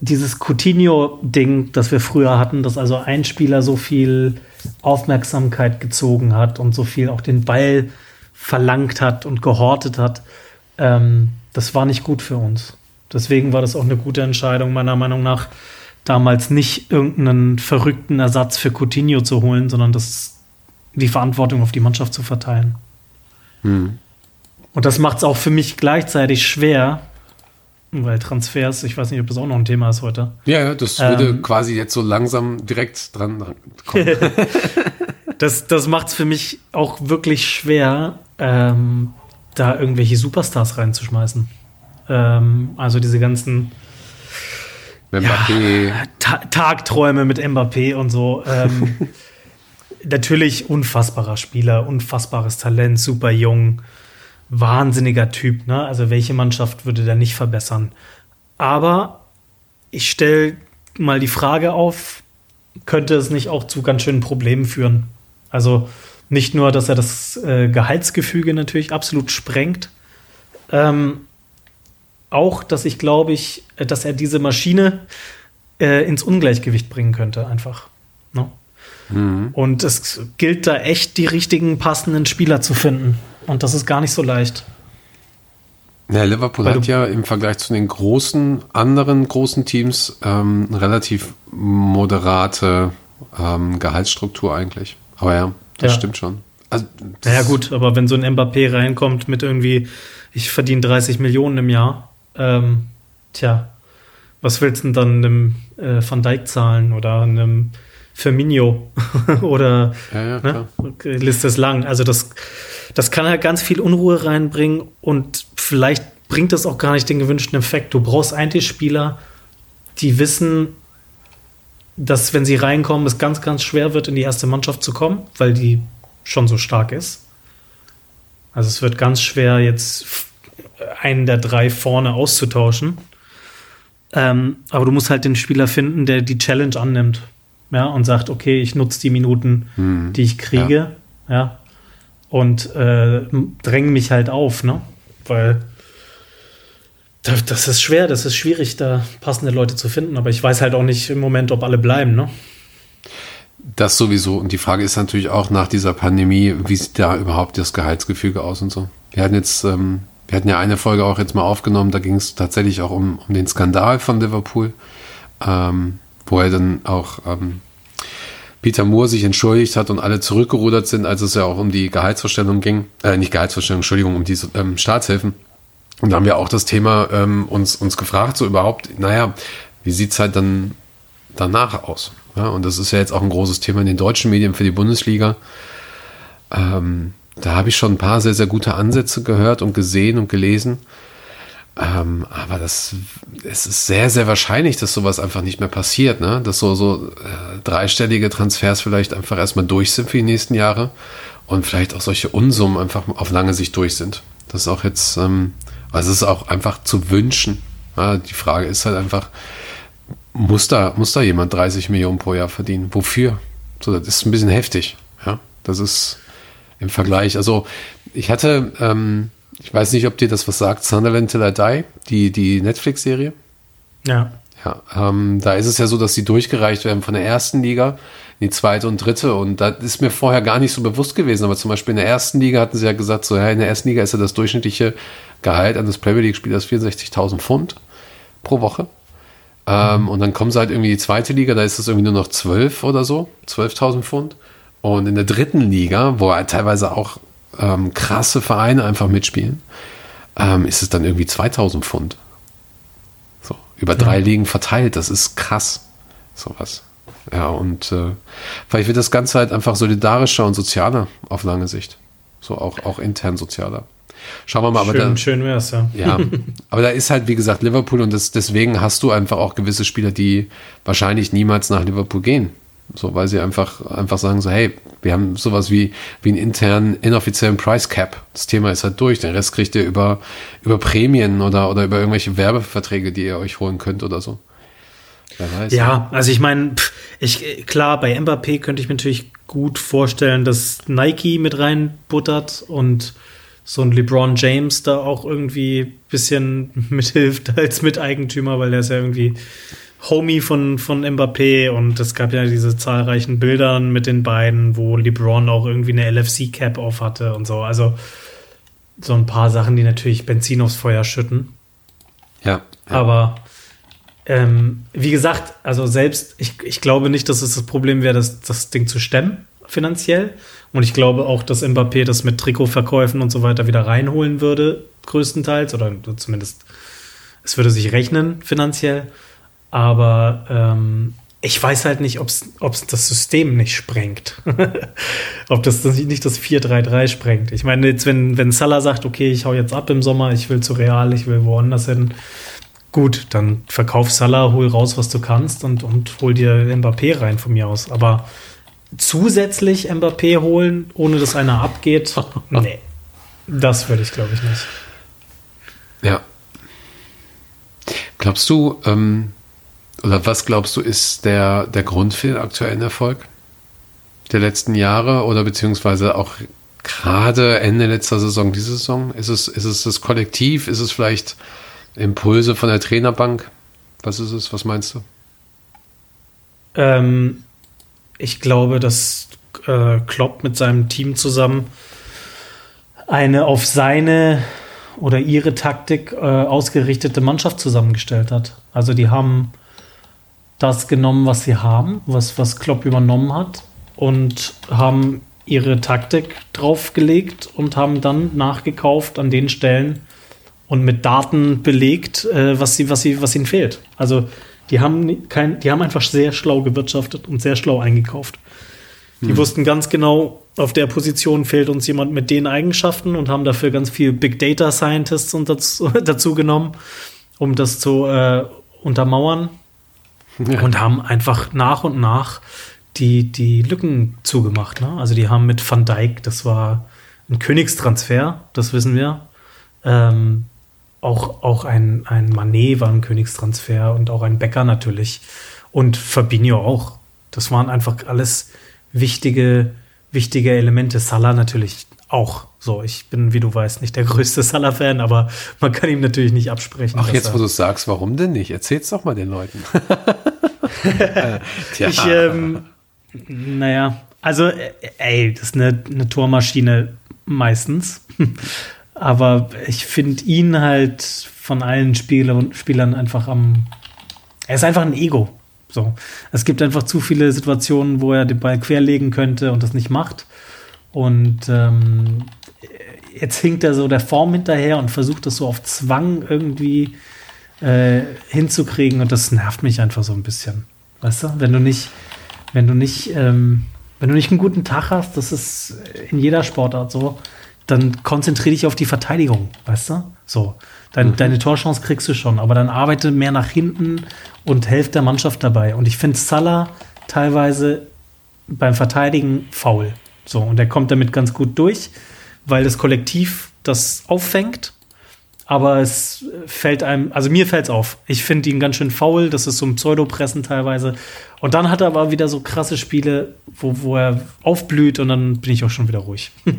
dieses Coutinho-Ding, das wir früher hatten, dass also ein Spieler so viel Aufmerksamkeit gezogen hat und so viel auch den Ball verlangt hat und gehortet hat, ähm, das war nicht gut für uns. Deswegen war das auch eine gute Entscheidung, meiner Meinung nach, damals nicht irgendeinen verrückten Ersatz für Coutinho zu holen, sondern das, die Verantwortung auf die Mannschaft zu verteilen. Hm. Und das macht es auch für mich gleichzeitig schwer, weil Transfers, ich weiß nicht, ob das auch noch ein Thema ist heute. Ja, das würde ähm, quasi jetzt so langsam direkt dran kommen. das das macht es für mich auch wirklich schwer, ähm, da irgendwelche Superstars reinzuschmeißen. Ähm, also diese ganzen Mbappé. Ja, Ta Tagträume mit Mbappé und so. Ähm, natürlich unfassbarer Spieler, unfassbares Talent, super jung, wahnsinniger Typ. Ne? Also welche Mannschaft würde der nicht verbessern? Aber ich stelle mal die Frage auf, könnte es nicht auch zu ganz schönen Problemen führen? Also nicht nur, dass er das äh, Gehaltsgefüge natürlich absolut sprengt, ähm, auch, dass ich glaube ich, dass er diese Maschine äh, ins Ungleichgewicht bringen könnte, einfach. Ne? Mhm. Und es gilt da echt, die richtigen passenden Spieler zu finden. Und das ist gar nicht so leicht. Ja, Liverpool Weil hat ja im Vergleich zu den großen, anderen großen Teams ähm, relativ moderate ähm, Gehaltsstruktur eigentlich. Aber ja, das ja. stimmt schon. Also, naja, gut, aber wenn so ein Mbappé reinkommt mit irgendwie, ich verdiene 30 Millionen im Jahr, ähm, tja, was willst du denn dann einem äh, Van Dijk zahlen oder einem Firmino oder ja, ja, ne? Liste ist lang. Also das, das kann halt ganz viel Unruhe reinbringen und vielleicht bringt das auch gar nicht den gewünschten Effekt. Du brauchst eigentlich Spieler, die wissen, dass wenn sie reinkommen, es ganz, ganz schwer wird, in die erste Mannschaft zu kommen, weil die schon so stark ist. Also es wird ganz schwer, jetzt einen der drei vorne auszutauschen. Ähm, aber du musst halt den Spieler finden, der die Challenge annimmt. Ja, und sagt, okay, ich nutze die Minuten, mhm. die ich kriege, ja, ja und äh, dränge mich halt auf, ne? Weil das ist schwer, das ist schwierig, da passende Leute zu finden, aber ich weiß halt auch nicht im Moment, ob alle bleiben, ne? Das sowieso. Und die Frage ist natürlich auch nach dieser Pandemie, wie sieht da überhaupt das Gehaltsgefüge aus und so. Wir hatten jetzt ähm, wir hatten ja eine Folge auch jetzt mal aufgenommen, da ging es tatsächlich auch um, um den Skandal von Liverpool, ähm, wo er dann auch ähm, Peter Moore sich entschuldigt hat und alle zurückgerudert sind, als es ja auch um die Gehaltsvorstellung ging, äh, nicht Gehaltsvorstellung, Entschuldigung, um die ähm, Staatshilfen. Und da haben wir auch das Thema ähm, uns, uns gefragt, so überhaupt, naja, wie sieht's halt dann danach aus? Ja, und das ist ja jetzt auch ein großes Thema in den deutschen Medien für die Bundesliga. Ähm, da habe ich schon ein paar sehr, sehr gute Ansätze gehört und gesehen und gelesen. Ähm, aber das, es ist sehr, sehr wahrscheinlich, dass sowas einfach nicht mehr passiert, ne? Dass so, so äh, dreistellige Transfers vielleicht einfach erstmal durch sind für die nächsten Jahre und vielleicht auch solche Unsummen einfach auf lange Sicht durch sind. Das ist auch jetzt, ähm, also es ist auch einfach zu wünschen. Ja? Die Frage ist halt einfach, muss da, muss da jemand 30 Millionen pro Jahr verdienen? Wofür? So, das ist ein bisschen heftig. Ja, das ist, im Vergleich. Also ich hatte, ähm, ich weiß nicht, ob dir das was sagt, Sunderland Till I Die, die, die Netflix-Serie. Ja. Ja, ähm, da ist es ja so, dass die durchgereicht werden von der ersten Liga in die zweite und dritte. Und das ist mir vorher gar nicht so bewusst gewesen. Aber zum Beispiel in der ersten Liga hatten sie ja gesagt, so ja, in der ersten Liga ist ja das durchschnittliche Gehalt eines Premier League-Spielers 64.000 Pfund pro Woche. Ähm. Und dann kommen sie halt irgendwie in die zweite Liga, da ist es irgendwie nur noch 12 oder so, 12.000 Pfund. Und in der dritten Liga, wo halt teilweise auch ähm, krasse Vereine einfach mitspielen, ähm, ist es dann irgendwie 2000 Pfund. So, über drei ja. Ligen verteilt, das ist krass. Sowas. Ja, und äh, vielleicht wird das Ganze halt einfach solidarischer und sozialer auf lange Sicht. So auch, auch intern sozialer. Schauen wir mal, schön, aber da, schön wär's, ja. Ja, aber da ist halt, wie gesagt, Liverpool und das, deswegen hast du einfach auch gewisse Spieler, die wahrscheinlich niemals nach Liverpool gehen. So, weil sie einfach, einfach sagen so, hey, wir haben sowas wie, wie einen internen, inoffiziellen Price Cap. Das Thema ist halt durch. Den Rest kriegt ihr über, über Prämien oder, oder über irgendwelche Werbeverträge, die ihr euch holen könnt oder so. Weiß, ja, ja, also ich meine, ich, klar, bei Mbappé könnte ich mir natürlich gut vorstellen, dass Nike mit reinbuttert und so ein LeBron James da auch irgendwie bisschen mithilft als Miteigentümer, weil der ist ja irgendwie Homie von, von Mbappé und es gab ja diese zahlreichen Bilder mit den beiden, wo LeBron auch irgendwie eine LFC-Cap auf hatte und so. Also so ein paar Sachen, die natürlich Benzin aufs Feuer schütten. Ja. ja. Aber ähm, wie gesagt, also selbst, ich, ich glaube nicht, dass es das Problem wäre, das, das Ding zu stemmen, finanziell. Und ich glaube auch, dass Mbappé das mit Trikotverkäufen und so weiter wieder reinholen würde, größtenteils, oder zumindest Es würde sich rechnen finanziell, aber ähm, ich weiß halt nicht, ob es das System nicht sprengt. ob das, das nicht das 4-3-3 sprengt. Ich meine, jetzt, wenn, wenn Salah sagt, okay, ich hau jetzt ab im Sommer, ich will zu Real, ich will woanders hin, gut, dann verkauf Salah, hol raus, was du kannst und, und hol dir Mbappé rein von mir aus. Aber zusätzlich Mbappé holen, ohne dass einer abgeht, nee. Das würde ich, glaube ich, nicht. Ja. Glaubst du, ähm, oder was glaubst du, ist der, der Grund für den aktuellen Erfolg der letzten Jahre oder beziehungsweise auch gerade Ende letzter Saison, diese Saison? Ist es, ist es das Kollektiv? Ist es vielleicht Impulse von der Trainerbank? Was ist es? Was meinst du? Ähm, ich glaube, dass äh, Klopp mit seinem Team zusammen eine auf seine oder ihre Taktik äh, ausgerichtete Mannschaft zusammengestellt hat. Also die haben das genommen, was sie haben, was, was Klopp übernommen hat und haben ihre Taktik draufgelegt und haben dann nachgekauft an den Stellen und mit Daten belegt, äh, was, sie, was, sie, was ihnen fehlt. Also die haben, kein, die haben einfach sehr schlau gewirtschaftet und sehr schlau eingekauft. Die hm. wussten ganz genau, auf der Position fehlt uns jemand mit den Eigenschaften und haben dafür ganz viel Big Data Scientists und dazu, dazu genommen, um das zu äh, untermauern. Und haben einfach nach und nach die, die Lücken zugemacht. Ne? Also die haben mit Van Dijk, das war ein Königstransfer, das wissen wir. Ähm, auch, auch ein, ein Manet war ein Königstransfer und auch ein Becker natürlich. Und Fabinho auch. Das waren einfach alles wichtige, wichtige Elemente. Salah natürlich auch. So, ich bin, wie du weißt, nicht der größte Salah-Fan, aber man kann ihm natürlich nicht absprechen. Ach, jetzt, wo du es sagst, warum denn nicht? Erzähl's doch mal den Leuten. Tja. Ich, ähm, naja, also, äh, ey, das ist eine, eine Tormaschine meistens. aber ich finde ihn halt von allen Spieler, Spielern einfach am. Er ist einfach ein Ego. So. Es gibt einfach zu viele Situationen, wo er den Ball querlegen könnte und das nicht macht. Und ähm, jetzt hinkt er so der Form hinterher und versucht das so auf Zwang irgendwie äh, hinzukriegen und das nervt mich einfach so ein bisschen. Weißt du, wenn du nicht, wenn du nicht, ähm, wenn du nicht einen guten Tag hast, das ist in jeder Sportart so, dann konzentriere dich auf die Verteidigung, weißt du? So. Dein, mhm. Deine Torchance kriegst du schon, aber dann arbeite mehr nach hinten und helf der Mannschaft dabei. Und ich finde Salah teilweise beim Verteidigen faul. So, und er kommt damit ganz gut durch, weil das Kollektiv das auffängt. Aber es fällt einem, also mir fällt es auf. Ich finde ihn ganz schön faul, das ist so ein Pseudopressen teilweise. Und dann hat er aber wieder so krasse Spiele, wo, wo er aufblüht und dann bin ich auch schon wieder ruhig.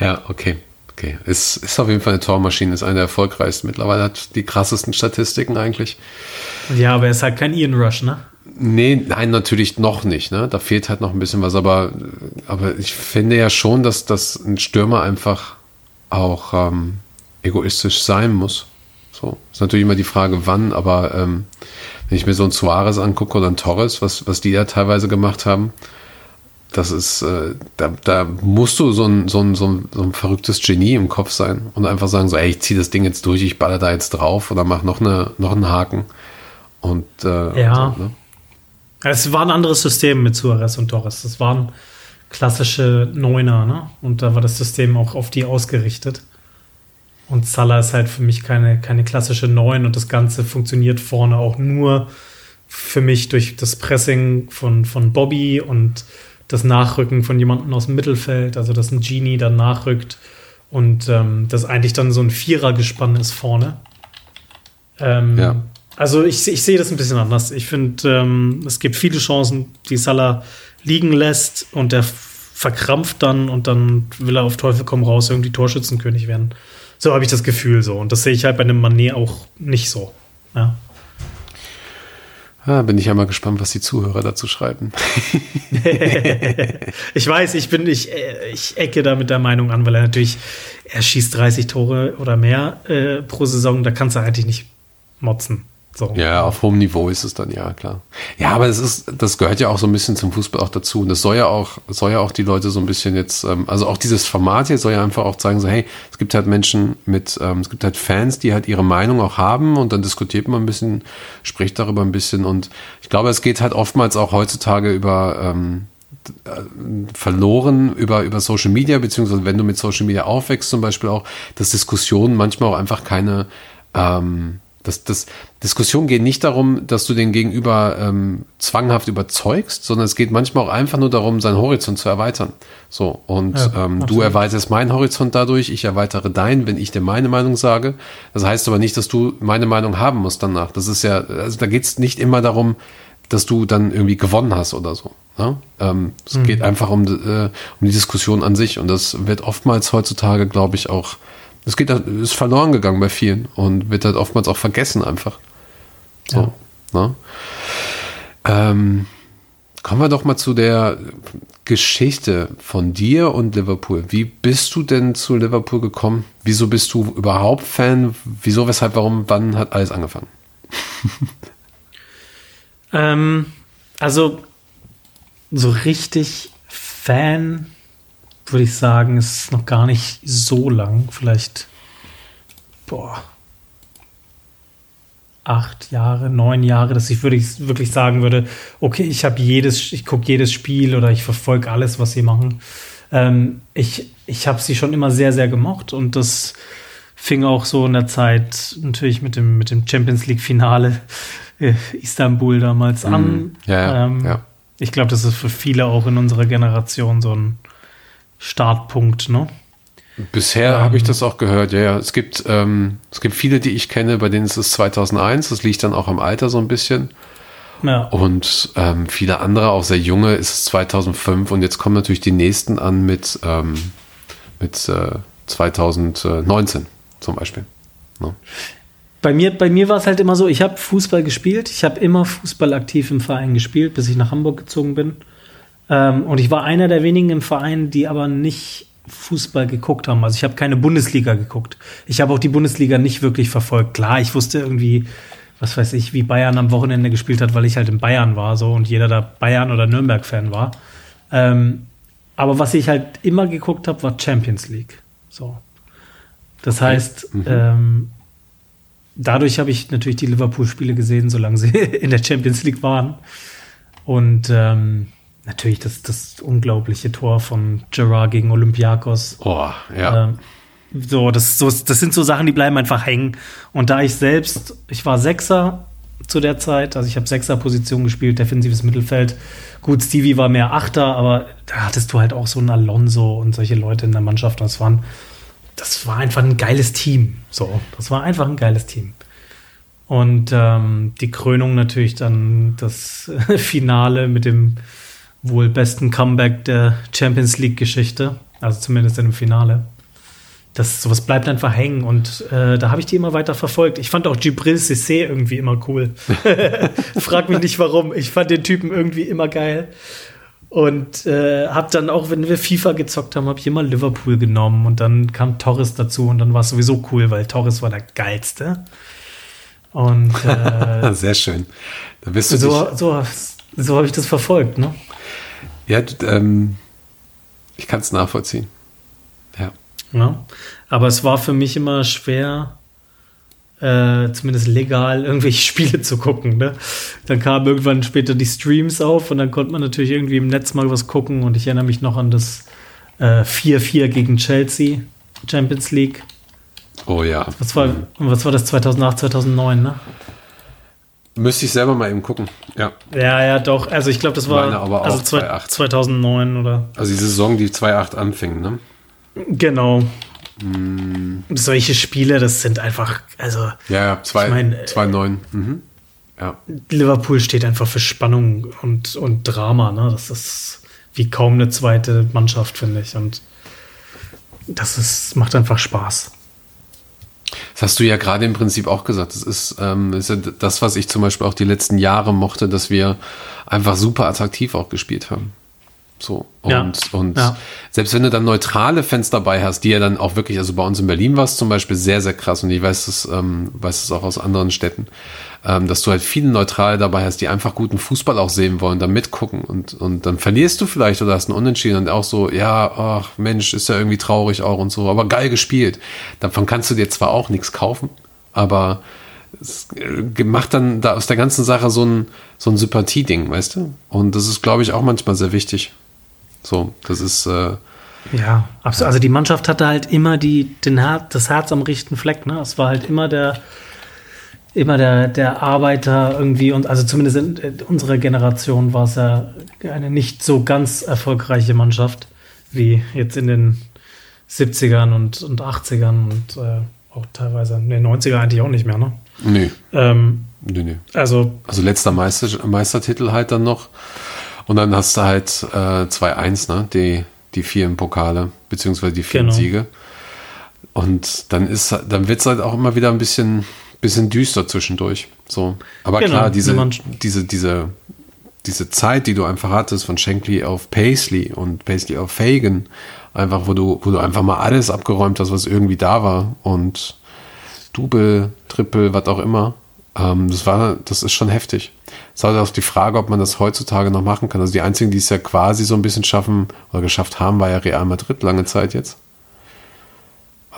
ja, okay. Okay, ist, ist auf jeden Fall eine Tormaschine, ist eine der erfolgreichsten. Mittlerweile hat die krassesten Statistiken eigentlich. Ja, aber er ist halt kein Ian Rush, ne? Nee, nein, natürlich noch nicht. Ne? Da fehlt halt noch ein bisschen was. Aber, aber ich finde ja schon, dass, dass ein Stürmer einfach auch ähm, egoistisch sein muss. So ist natürlich immer die Frage, wann. Aber ähm, wenn ich mir so ein Suarez angucke oder ein Torres, was, was die ja teilweise gemacht haben, das ist, äh, da, da musst du so ein, so, ein, so, ein, so ein verrücktes Genie im Kopf sein und einfach sagen, so, ey, ich ziehe das Ding jetzt durch, ich baller da jetzt drauf oder mach noch, eine, noch einen Haken. Und äh, ja. So, ne? Es war ein anderes System mit Suarez und Torres. Das waren klassische Neuner, ne? Und da war das System auch auf die ausgerichtet. Und Salah ist halt für mich keine, keine klassische Neun und das Ganze funktioniert vorne auch nur für mich durch das Pressing von, von Bobby und das Nachrücken von jemandem aus dem Mittelfeld, also dass ein Genie dann nachrückt und ähm, das eigentlich dann so ein Vierergespann ist vorne. Ähm, ja. Also ich, ich sehe das ein bisschen anders. Ich finde, ähm, es gibt viele Chancen, die Salah liegen lässt und der verkrampft dann und dann will er auf Teufel komm raus irgendwie Torschützenkönig werden. So habe ich das Gefühl so. Und das sehe ich halt bei einem Manet auch nicht so. Ja. Ah, bin ich ja mal gespannt, was die Zuhörer dazu schreiben. ich weiß, ich bin, ich, äh, ich ecke da mit der Meinung an, weil er natürlich, er schießt 30 Tore oder mehr äh, pro Saison, da kannst du eigentlich nicht motzen. So. Ja, auf hohem Niveau ist es dann, ja, klar. Ja, aber es ist, das gehört ja auch so ein bisschen zum Fußball auch dazu. Und das soll ja auch, soll ja auch die Leute so ein bisschen jetzt, ähm, also auch dieses Format hier soll ja einfach auch zeigen, so, hey, es gibt halt Menschen mit, ähm, es gibt halt Fans, die halt ihre Meinung auch haben und dann diskutiert man ein bisschen, spricht darüber ein bisschen. Und ich glaube, es geht halt oftmals auch heutzutage über, ähm, äh, verloren über, über Social Media, beziehungsweise wenn du mit Social Media aufwächst, zum Beispiel auch, dass Diskussionen manchmal auch einfach keine, ähm, das, das, Diskussionen gehen nicht darum, dass du den Gegenüber ähm, zwanghaft überzeugst, sondern es geht manchmal auch einfach nur darum, seinen Horizont zu erweitern. So, und ja, ähm, du erweiterst meinen Horizont dadurch, ich erweitere deinen, wenn ich dir meine Meinung sage. Das heißt aber nicht, dass du meine Meinung haben musst danach. Das ist ja, also da geht es nicht immer darum, dass du dann irgendwie gewonnen hast oder so. Ne? Ähm, es mhm. geht einfach um, äh, um die Diskussion an sich und das wird oftmals heutzutage, glaube ich, auch, es geht, ist verloren gegangen bei vielen und wird halt oftmals auch vergessen einfach. So. Ja. Ne? Ähm, kommen wir doch mal zu der Geschichte von dir und Liverpool. Wie bist du denn zu Liverpool gekommen? Wieso bist du überhaupt Fan? Wieso, weshalb, warum, wann hat alles angefangen? ähm, also so richtig Fan, würde ich sagen, ist noch gar nicht so lang. Vielleicht, boah, acht Jahre, neun Jahre, dass ich wirklich, wirklich sagen würde, okay, ich habe jedes, ich gucke jedes Spiel oder ich verfolge alles, was sie machen. Ähm, ich ich habe sie schon immer sehr, sehr gemocht und das fing auch so in der Zeit natürlich mit dem, mit dem Champions League-Finale äh, Istanbul damals an. Mm, ja, ähm, ja. Ich glaube, das ist für viele auch in unserer Generation so ein Startpunkt, ne? Bisher ähm, habe ich das auch gehört, ja, ja. Es gibt, ähm, es gibt viele, die ich kenne, bei denen ist es 2001. Das liegt dann auch am Alter so ein bisschen. Ja. Und ähm, viele andere, auch sehr junge, ist es 2005. Und jetzt kommen natürlich die nächsten an mit, ähm, mit äh, 2019 zum Beispiel. Ne? bei mir, bei mir war es halt immer so, ich habe Fußball gespielt, ich habe immer Fußball aktiv im Verein gespielt, bis ich nach Hamburg gezogen bin. Ähm, und ich war einer der wenigen im Verein, die aber nicht Fußball geguckt haben. Also ich habe keine Bundesliga geguckt. Ich habe auch die Bundesliga nicht wirklich verfolgt. Klar, ich wusste irgendwie, was weiß ich, wie Bayern am Wochenende gespielt hat, weil ich halt in Bayern war so und jeder da Bayern oder Nürnberg-Fan war. Ähm, aber was ich halt immer geguckt habe, war Champions League. So. Das okay. heißt, mhm. ähm, dadurch habe ich natürlich die Liverpool-Spiele gesehen, solange sie in der Champions League waren. Und ähm, natürlich das, das unglaubliche Tor von Gerard gegen Olympiakos. Oh, ja. Ähm, so, das, so, das sind so Sachen, die bleiben einfach hängen. Und da ich selbst, ich war Sechser zu der Zeit, also ich habe Sechser-Position gespielt, defensives Mittelfeld. Gut, Stevie war mehr Achter, aber da hattest du halt auch so einen Alonso und solche Leute in der Mannschaft. Und es waren das war einfach ein geiles Team. So, das war einfach ein geiles Team. Und ähm, die Krönung natürlich dann das Finale mit dem wohl besten Comeback der Champions League-Geschichte, also zumindest in dem Finale. Das sowas bleibt einfach hängen und äh, da habe ich die immer weiter verfolgt. Ich fand auch Gibril Cissé irgendwie immer cool. Frag mich nicht warum. Ich fand den Typen irgendwie immer geil. Und äh, habe dann auch, wenn wir FIFA gezockt haben, habe ich immer Liverpool genommen und dann kam Torres dazu und dann war es sowieso cool, weil Torres war der geilste. Und äh, sehr schön. Da bist du so, so, so habe ich das verfolgt, ne? Ja, ähm, ich kann es nachvollziehen. Ja. ja. Aber es war für mich immer schwer, äh, zumindest legal irgendwelche Spiele zu gucken. Ne? Dann kamen irgendwann später die Streams auf und dann konnte man natürlich irgendwie im Netz mal was gucken und ich erinnere mich noch an das 4-4 äh, gegen Chelsea, Champions League. Oh ja. Was war, was war das 2008, 2009, ne? Müsste ich selber mal eben gucken. Ja. Ja, ja, doch. Also ich glaube, das war Meine aber also 2009 oder. Also die Saison, die 2008 anfing, ne? Genau. Mm. Solche Spiele, das sind einfach, also. Ja, ja, 2-9. Mhm. Ja. Liverpool steht einfach für Spannung und, und Drama, ne? Das ist wie kaum eine zweite Mannschaft, finde ich. Und das ist, macht einfach Spaß. Das hast du ja gerade im Prinzip auch gesagt. Das ist, ähm, ist ja das, was ich zum Beispiel auch die letzten Jahre mochte, dass wir einfach super attraktiv auch gespielt haben. So. Und, ja. und ja. selbst wenn du dann neutrale Fans dabei hast, die ja dann auch wirklich, also bei uns in Berlin war es zum Beispiel sehr, sehr krass und ich weiß es, ähm, weiß es auch aus anderen Städten, ähm, dass du halt viele Neutrale dabei hast, die einfach guten Fußball auch sehen wollen, da mitgucken und, und dann verlierst du vielleicht oder hast einen Unentschieden und auch so, ja, ach Mensch, ist ja irgendwie traurig auch und so, aber geil gespielt. Davon kannst du dir zwar auch nichts kaufen, aber es äh, macht dann da aus der ganzen Sache so ein, so ein Sympathieding, weißt du? Und das ist, glaube ich, auch manchmal sehr wichtig. So, das ist. Äh, ja, absolut. Also die Mannschaft hatte halt immer die, den Her das Herz am richtigen Fleck. Ne? Es war halt immer der, immer der, der Arbeiter irgendwie und also zumindest in unserer Generation war es ja eine nicht so ganz erfolgreiche Mannschaft wie jetzt in den 70ern und, und 80ern und äh, auch teilweise in den 90er eigentlich auch nicht mehr, ne? Nee. Ähm, nee, nee. Also, also letzter Meister, Meistertitel halt dann noch. Und dann hast du halt äh, 2-1, ne? Die, die vielen Pokale, beziehungsweise die vielen genau. Siege. Und dann ist dann wird es halt auch immer wieder ein bisschen, bisschen düster zwischendurch. So. Aber genau, klar, diese, diese, diese, diese Zeit, die du einfach hattest von Shankly auf Paisley und Paisley auf Fagan, einfach, wo du, wo du einfach mal alles abgeräumt hast, was irgendwie da war und Double, Triple, was auch immer. Ähm, das war, das ist schon heftig. Es ist halt auch die Frage, ob man das heutzutage noch machen kann. Also die einzigen, die es ja quasi so ein bisschen schaffen oder geschafft haben, war ja Real Madrid lange Zeit jetzt.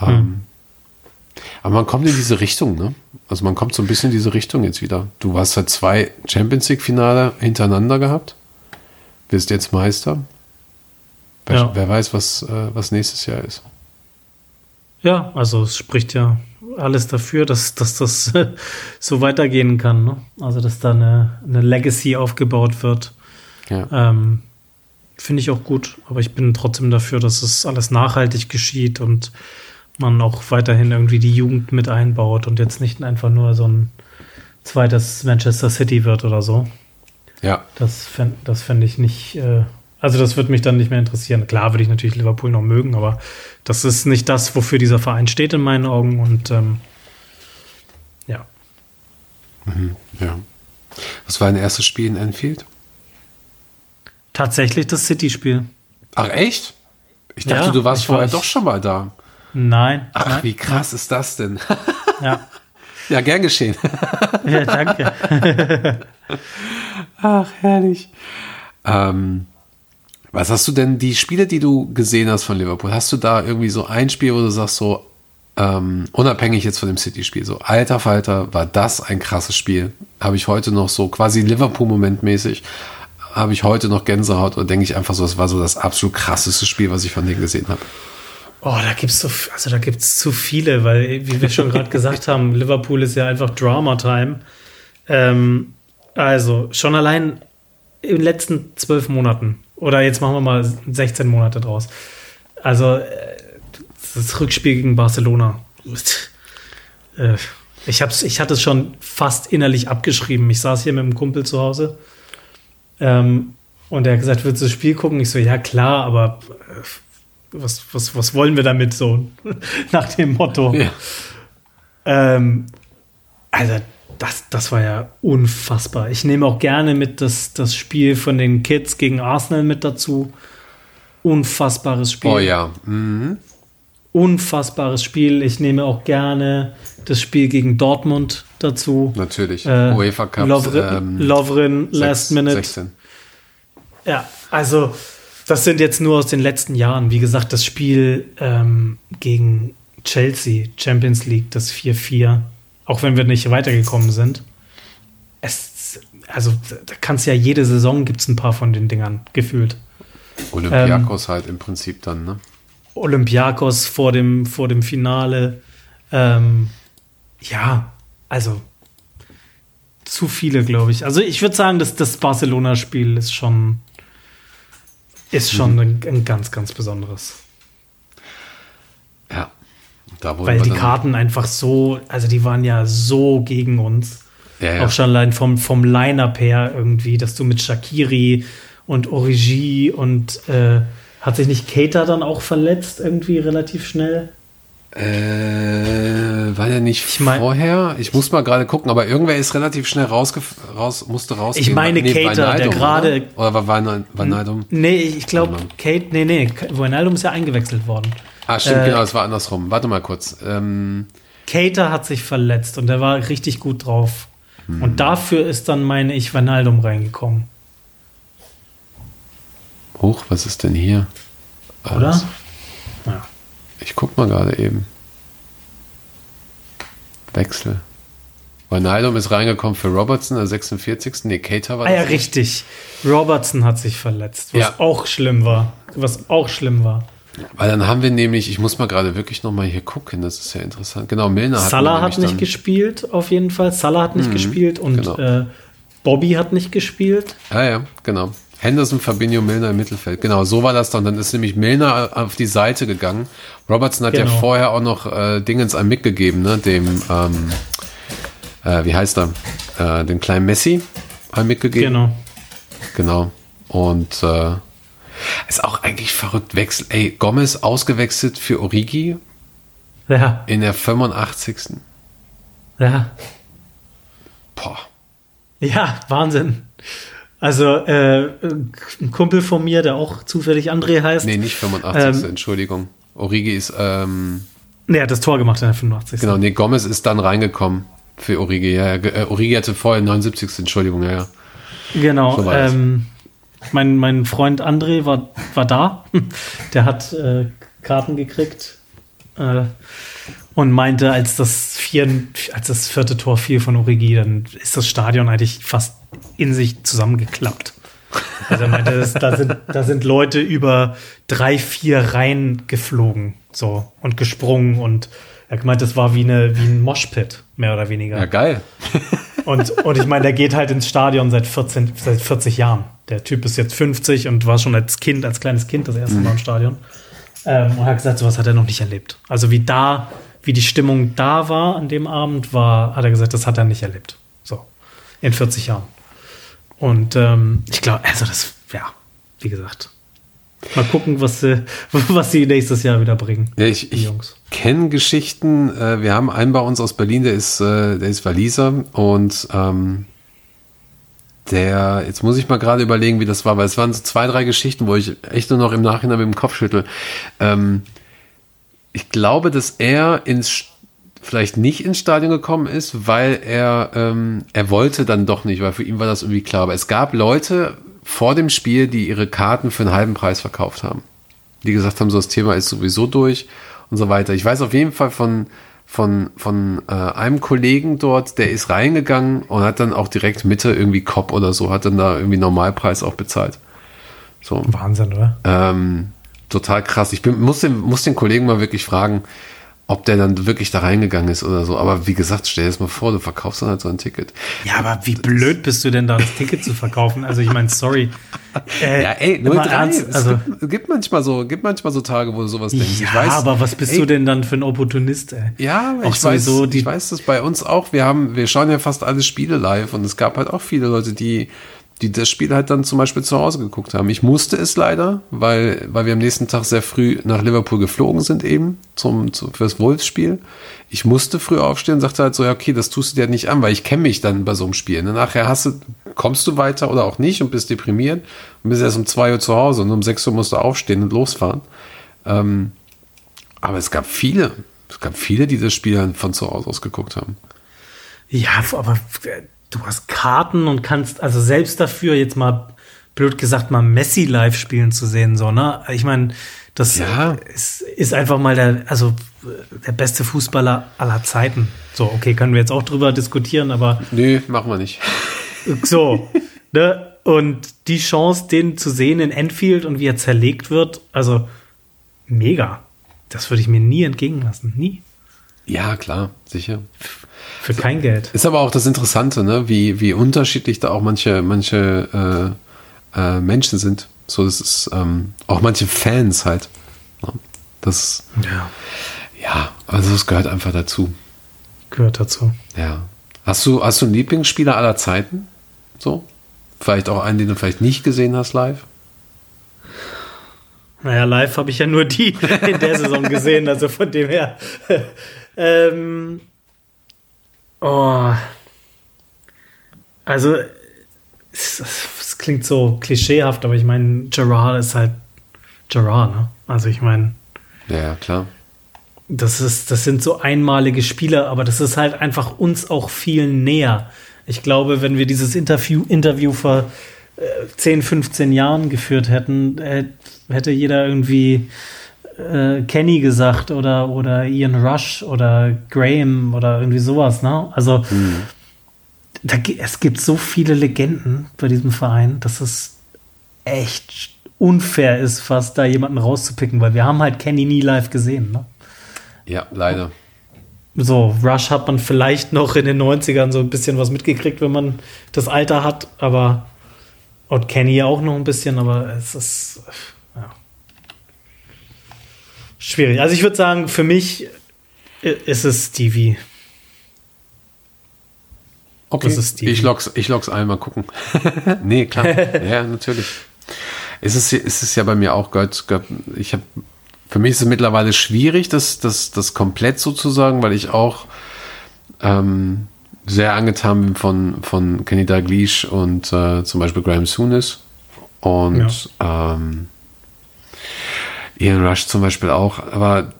Ähm, hm. Aber man kommt in diese Richtung, ne? Also man kommt so ein bisschen in diese Richtung jetzt wieder. Du hast halt zwei Champions League-Finale hintereinander gehabt. Bist jetzt Meister. Wer, ja. wer weiß, was, äh, was nächstes Jahr ist. Ja, also es spricht ja alles dafür, dass, dass das so weitergehen kann. Ne? Also, dass da eine, eine Legacy aufgebaut wird. Ja. Ähm, Finde ich auch gut, aber ich bin trotzdem dafür, dass es alles nachhaltig geschieht und man auch weiterhin irgendwie die Jugend mit einbaut und jetzt nicht einfach nur so ein zweites Manchester City wird oder so. Ja. Das fände das fänd ich nicht, äh, also das würde mich dann nicht mehr interessieren. Klar würde ich natürlich Liverpool noch mögen, aber das ist nicht das, wofür dieser Verein steht in meinen Augen. Und ähm, ja. Mhm, ja. Was war dein erstes Spiel in Enfield? Tatsächlich das City-Spiel. Ach echt? Ich dachte, ja, du warst vorher war doch schon mal da. Nein. Ach, nein, wie krass nein. ist das denn? Ja. ja, gern geschehen. ja, danke. Ach, herrlich. Ähm, was hast du denn, die Spiele, die du gesehen hast von Liverpool, hast du da irgendwie so ein Spiel, wo du sagst, so, ähm, unabhängig jetzt von dem City-Spiel, so, alter Falter, war das ein krasses Spiel? Habe ich heute noch so, quasi Liverpool-Moment mäßig, habe ich heute noch Gänsehaut und denke ich einfach so, das war so das absolut krasseste Spiel, was ich von denen gesehen habe. Oh, da gibt's so, also da gibt's zu viele, weil, wie wir schon gerade gesagt haben, Liverpool ist ja einfach Drama-Time. Ähm, also, schon allein in den letzten zwölf Monaten oder jetzt machen wir mal 16 Monate draus. Also, äh, das Rückspiel gegen Barcelona. Äh, ich, hab's, ich hatte es schon fast innerlich abgeschrieben. Ich saß hier mit einem Kumpel zu Hause ähm, und er hat gesagt, willst du das Spiel gucken? Ich so, ja klar, aber äh, was, was, was wollen wir damit so? Nach dem Motto. Ja. Ähm, also, das, das war ja unfassbar. Ich nehme auch gerne mit das, das Spiel von den Kids gegen Arsenal mit dazu. Unfassbares Spiel. Oh ja. Mhm. Unfassbares Spiel. Ich nehme auch gerne das Spiel gegen Dortmund dazu. Natürlich. Äh, UEFA Cup. Lovren, ähm, Lovren Last 6, Minute. 16. Ja, also das sind jetzt nur aus den letzten Jahren. Wie gesagt, das Spiel ähm, gegen Chelsea, Champions League, das 4-4 auch wenn wir nicht weitergekommen sind. Es, also da kannst ja jede Saison gibt es ein paar von den Dingern gefühlt. Olympiakos ähm, halt im Prinzip dann, ne? Olympiakos vor dem, vor dem Finale. Ähm, ja, also zu viele, glaube ich. Also ich würde sagen, dass das Barcelona-Spiel ist schon, ist schon mhm. ein, ein ganz, ganz besonderes. Ja. Weil die Karten einfach so, also die waren ja so gegen uns. Ja, ja. Auch schon allein vom, vom Line-Up her irgendwie, dass du mit Shakiri und Origi und äh, hat sich nicht Cater dann auch verletzt, irgendwie relativ schnell? Äh, war der nicht Ich mein- vorher? Ich muss mal gerade gucken, aber irgendwer ist relativ schnell rausge raus, musste rausgehen. Ich meine Cater, der gerade- Oder, oder war Wijnaldum? Nee, ich glaube. Kate, nee, nee, Wijnaldum ist ja eingewechselt worden. Ah, stimmt, Äh, genau, es war andersrum. Warte mal kurz. Ähm, Cater hat sich verletzt und der war richtig gut drauf. Hm. Und dafür ist dann, meine ich, Wijnaldum reingekommen. hoch, was ist denn hier? Oder? Alles. Ja. Ich guck mal gerade eben. Wechsel. Wijnaldum ist reingekommen für Robertson, der 46. Nee, Cater war Ah ja, richtig. Robertson hat sich verletzt, was Ja. auch schlimm war. Was auch schlimm war. Weil dann haben wir nämlich, ich muss mal gerade wirklich noch mal hier gucken, das ist ja interessant. Genau, Milner hat Salah hat nicht gespielt, auf jeden Fall. Salah hat nicht gespielt und genau. äh, Bobby hat nicht gespielt. Ja, ja, genau. Henderson, Fabinho, Milner im Mittelfeld. Genau, so war das dann. Dann ist nämlich Milner auf die Seite gegangen. Robertson hat ja Genau. vorher auch noch äh, Dingens einem mitgegeben, ne? Dem, ähm, äh, wie heißt er? Äh, dem kleinen Messi einem mitgegeben. Genau. Genau. Und äh, ist auch eigentlich verrückt. Wechsel. Ey, Gomez ausgewechselt für Origi Ja, in der 85. ja. Boah. Ja, Wahnsinn. Also, äh, ein Kumpel von mir, der auch zufällig André heißt, Nee, nicht 85. Ähm, Entschuldigung. Origi ist, ähm, nee, hat das Tor gemacht in der 85. genau, nee, Gomez ist dann reingekommen für Origi. Ja, ja, Origi hatte vorher 79. Entschuldigung, ja, ja. Genau. So das. Mein, mein Freund André war, war da. Der hat äh, Karten gekriegt äh, und meinte, als das, vier, als das vierte Tor fiel von Origi, dann ist das Stadion eigentlich fast in sich zusammengeklappt. Also er meinte, das, da, sind, da sind Leute über drei, vier Reihen geflogen so und gesprungen und er gemeint, das war wie, eine, wie ein Moshpit, mehr oder weniger. Ja, geil. Und, und ich meine, der geht halt ins Stadion seit, 14, seit 40 Jahren. Der Typ ist jetzt 50 und war schon als Kind, als kleines Kind das erste Mal im Stadion. Ähm, und hat gesagt, sowas hat er noch nicht erlebt. Also wie da, wie die Stimmung da war an dem Abend, war, hat er gesagt, das hat er nicht erlebt. So. In 40 Jahren. Und ähm, ich glaube, also das, ja, wie gesagt. Mal gucken, was sie, was sie nächstes Jahr wieder bringen. Ja, ich, ich Jungs. kenne Geschichten. Äh, wir haben einen bei uns aus Berlin, der ist, äh, der ist Waliser und ähm, der, jetzt muss ich mal gerade überlegen, wie das war, weil es waren so zwei, drei Geschichten, wo ich echt nur noch im Nachhinein mit dem Kopf schüttel. Ähm, ich glaube, dass er ins vielleicht nicht ins Stadion gekommen ist, weil er ähm, er wollte dann doch nicht, weil für ihn war das irgendwie klar. Aber es gab Leute vor dem Spiel, die ihre Karten für einen halben Preis verkauft haben die gesagt haben, so das Thema ist sowieso durch und so weiter. Ich weiß auf jeden Fall von, von, von äh, einem Kollegen dort, der ist reingegangen und hat dann auch direkt Mitte irgendwie Cop oder so, hat dann da irgendwie Normalpreis auch bezahlt. So, Wahnsinn, oder? ähm, total krass. Ich bin, muss, den, muss den Kollegen mal wirklich fragen, ob der dann wirklich da reingegangen ist oder so. Aber wie gesagt, stell dir das mal vor, du verkaufst dann halt so ein Ticket. Ja, aber wie blöd bist du denn da, das Ticket zu verkaufen? Also ich meine, sorry. Äh, Ja, ey, immer 03. ernst, Es also, gibt, gibt manchmal so, gibt manchmal so Tage, wo du sowas denkst. ja, ich weiß, aber was bist ey, du denn dann für ein Opportunist, ey? Ja, Auch ich weiß, die- ich weiß das bei uns auch. Wir haben, wir schauen ja fast alle Spiele live und es gab halt auch viele Leute, die, die das Spiel halt dann zum Beispiel zu Hause geguckt haben. Ich musste es leider, weil, weil wir am nächsten Tag sehr früh nach Liverpool geflogen sind eben zum, zu, fürs Wolfsspiel. Ich musste früh aufstehen, sagte halt so, ja, okay, das tust du dir nicht an, weil ich kenne mich dann bei so einem Spiel. Ne? Nachher hast du, kommst du weiter oder auch nicht und bist deprimiert und bist erst um zwei Uhr zu Hause und um sechs Uhr musst du aufstehen und losfahren. Ähm, aber es gab viele, es gab viele, die das Spiel dann von zu Hause aus geguckt haben. Ja, aber du hast Karten und kannst, also selbst dafür jetzt mal, blöd gesagt, mal Messi live spielen zu sehen, so, ne? Ich meine, das Ja. äh, ist, ist einfach mal der, also äh, der beste Fußballer aller Zeiten. So, okay, können wir jetzt auch drüber diskutieren, aber Nö, machen wir nicht. So, ne? Und die Chance, den zu sehen in Enfield und wie er zerlegt wird, also mega. Das würde ich mir nie entgehen lassen. Nie. Ja, klar, sicher. Für kein Geld. Ist aber auch das Interessante, ne? wie, wie unterschiedlich da auch manche, manche äh, äh, Menschen sind. So, das ist ähm, auch manche Fans halt. Ne? Das, Ja. ja, also es gehört einfach dazu. Gehört dazu. Ja. Hast du, hast du einen Lieblingsspieler aller Zeiten? So? Vielleicht auch einen, den du vielleicht nicht gesehen hast live? Naja, live habe ich ja nur die in der Saison gesehen, also von dem her. Ähm, oh. Also, es, klingt so klischeehaft, aber ich meine, Gerard ist halt Gerard, ne? Also ich meine. Ja, klar. Das, ist, das sind so einmalige Spieler, aber das ist halt einfach uns auch viel näher. Ich glaube, wenn wir dieses Interview, Interview vor äh, 10, 15 Jahren geführt hätten, äh, hätte jeder irgendwie äh, Kenny gesagt oder, oder Ian Rush oder Graham oder irgendwie sowas. Ne? Also mhm. da, es gibt so viele Legenden bei diesem Verein, dass es echt unfair ist, fast da jemanden rauszupicken, weil wir haben halt Kenny nie live gesehen. Ne? Ja, leider. So, Rush hat man vielleicht noch in den 90ern so ein bisschen was mitgekriegt, wenn man das Alter hat, aber und Kenny auch noch ein bisschen, aber es ist ja, schwierig. Also ich würde sagen, für mich ist es Stevie. Okay, ich log's, ich log's ein, mal gucken. nee, klar. ja, natürlich. Es ist, es ist ja bei mir auch, Gott, ich habe für mich ist es mittlerweile schwierig, das, das, das komplett sozusagen, weil ich auch ähm, sehr angetan bin von, von Kenny Dalglish und äh, zum Beispiel Graham Souness und ja. ähm, Ian Rush zum Beispiel auch. Aber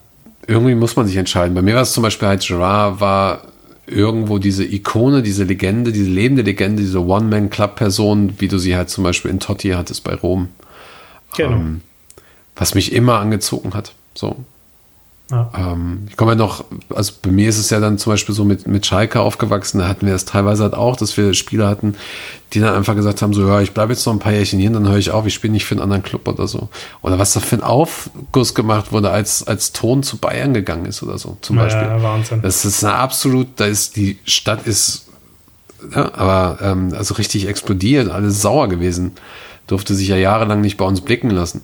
irgendwie muss man sich entscheiden. Bei mir war es zum Beispiel halt Gerard war irgendwo diese Ikone, diese Legende, diese lebende Legende, diese One-Man-Club-Person, wie du sie halt zum Beispiel in Totti hattest bei Rom. Genau. Ähm, was mich immer angezogen hat. So. Ja. Ähm, ich komme ja noch, also bei mir ist es ja dann zum Beispiel so mit, mit Schalke aufgewachsen, da hatten wir es teilweise halt auch, dass wir Spieler hatten, die dann einfach gesagt haben, so, ja, ich bleibe jetzt noch ein paar Jährchen hier, dann höre ich auf, ich spiele nicht für einen anderen Club oder so. Oder was da für ein Aufguss gemacht wurde, als, als Ton zu Bayern gegangen ist oder so, zum ja, Beispiel. Wahnsinn. Das ist eine absolut, da ist, die Stadt ist, ja, aber, ähm, also richtig explodiert, alles sauer gewesen. Durfte sich ja jahrelang nicht bei uns blicken lassen.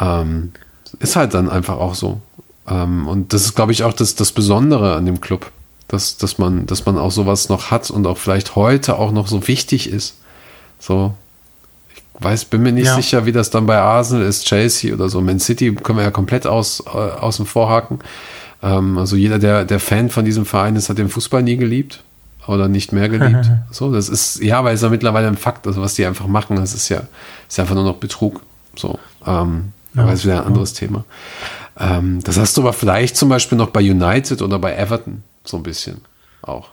Ähm, ist halt dann einfach auch so. Ähm, und das ist, glaube ich, auch das, das Besondere an dem Club, dass, dass, man, dass man auch sowas noch hat und auch vielleicht heute auch noch so wichtig ist. So, ich weiß, bin mir nicht ja. sicher, wie das dann bei Arsenal ist, Chelsea oder so. Man City können wir ja komplett aus, äh, außen vor haken. Ähm, also jeder, der, der Fan von diesem Verein ist, hat den Fußball nie geliebt oder nicht mehr geliebt. so, das ist, ja, weil es ja mittlerweile ein Fakt, also was die einfach machen, das ist ja, ist einfach nur noch Betrug. So, ähm, ja, aber das ist wieder ein anderes. Thema. Ähm, das hast du aber vielleicht zum Beispiel noch bei United oder bei Everton so ein bisschen auch.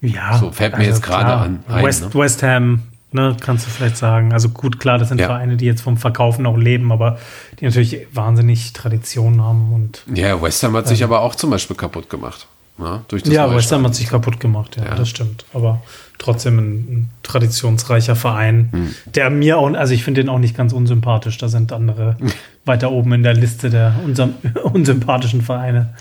Ja. So fällt mir also jetzt gerade an. Ein, West, ne? West Ham, ne, kannst du vielleicht sagen. Also gut, klar, das sind ja. Vereine, die jetzt vom Verkaufen auch leben, aber die natürlich wahnsinnig Tradition haben und. Ja, West Ham hat sich aber auch zum Beispiel kaputt gemacht. Ja, durch das ja West Ham hat sich kaputt gemacht, ja, ja, das stimmt. Aber trotzdem ein, ein traditionsreicher Verein, hm. der mir auch, also ich finde den auch nicht ganz unsympathisch. Da sind andere weiter oben in der Liste der unsam, unsympathischen Vereine.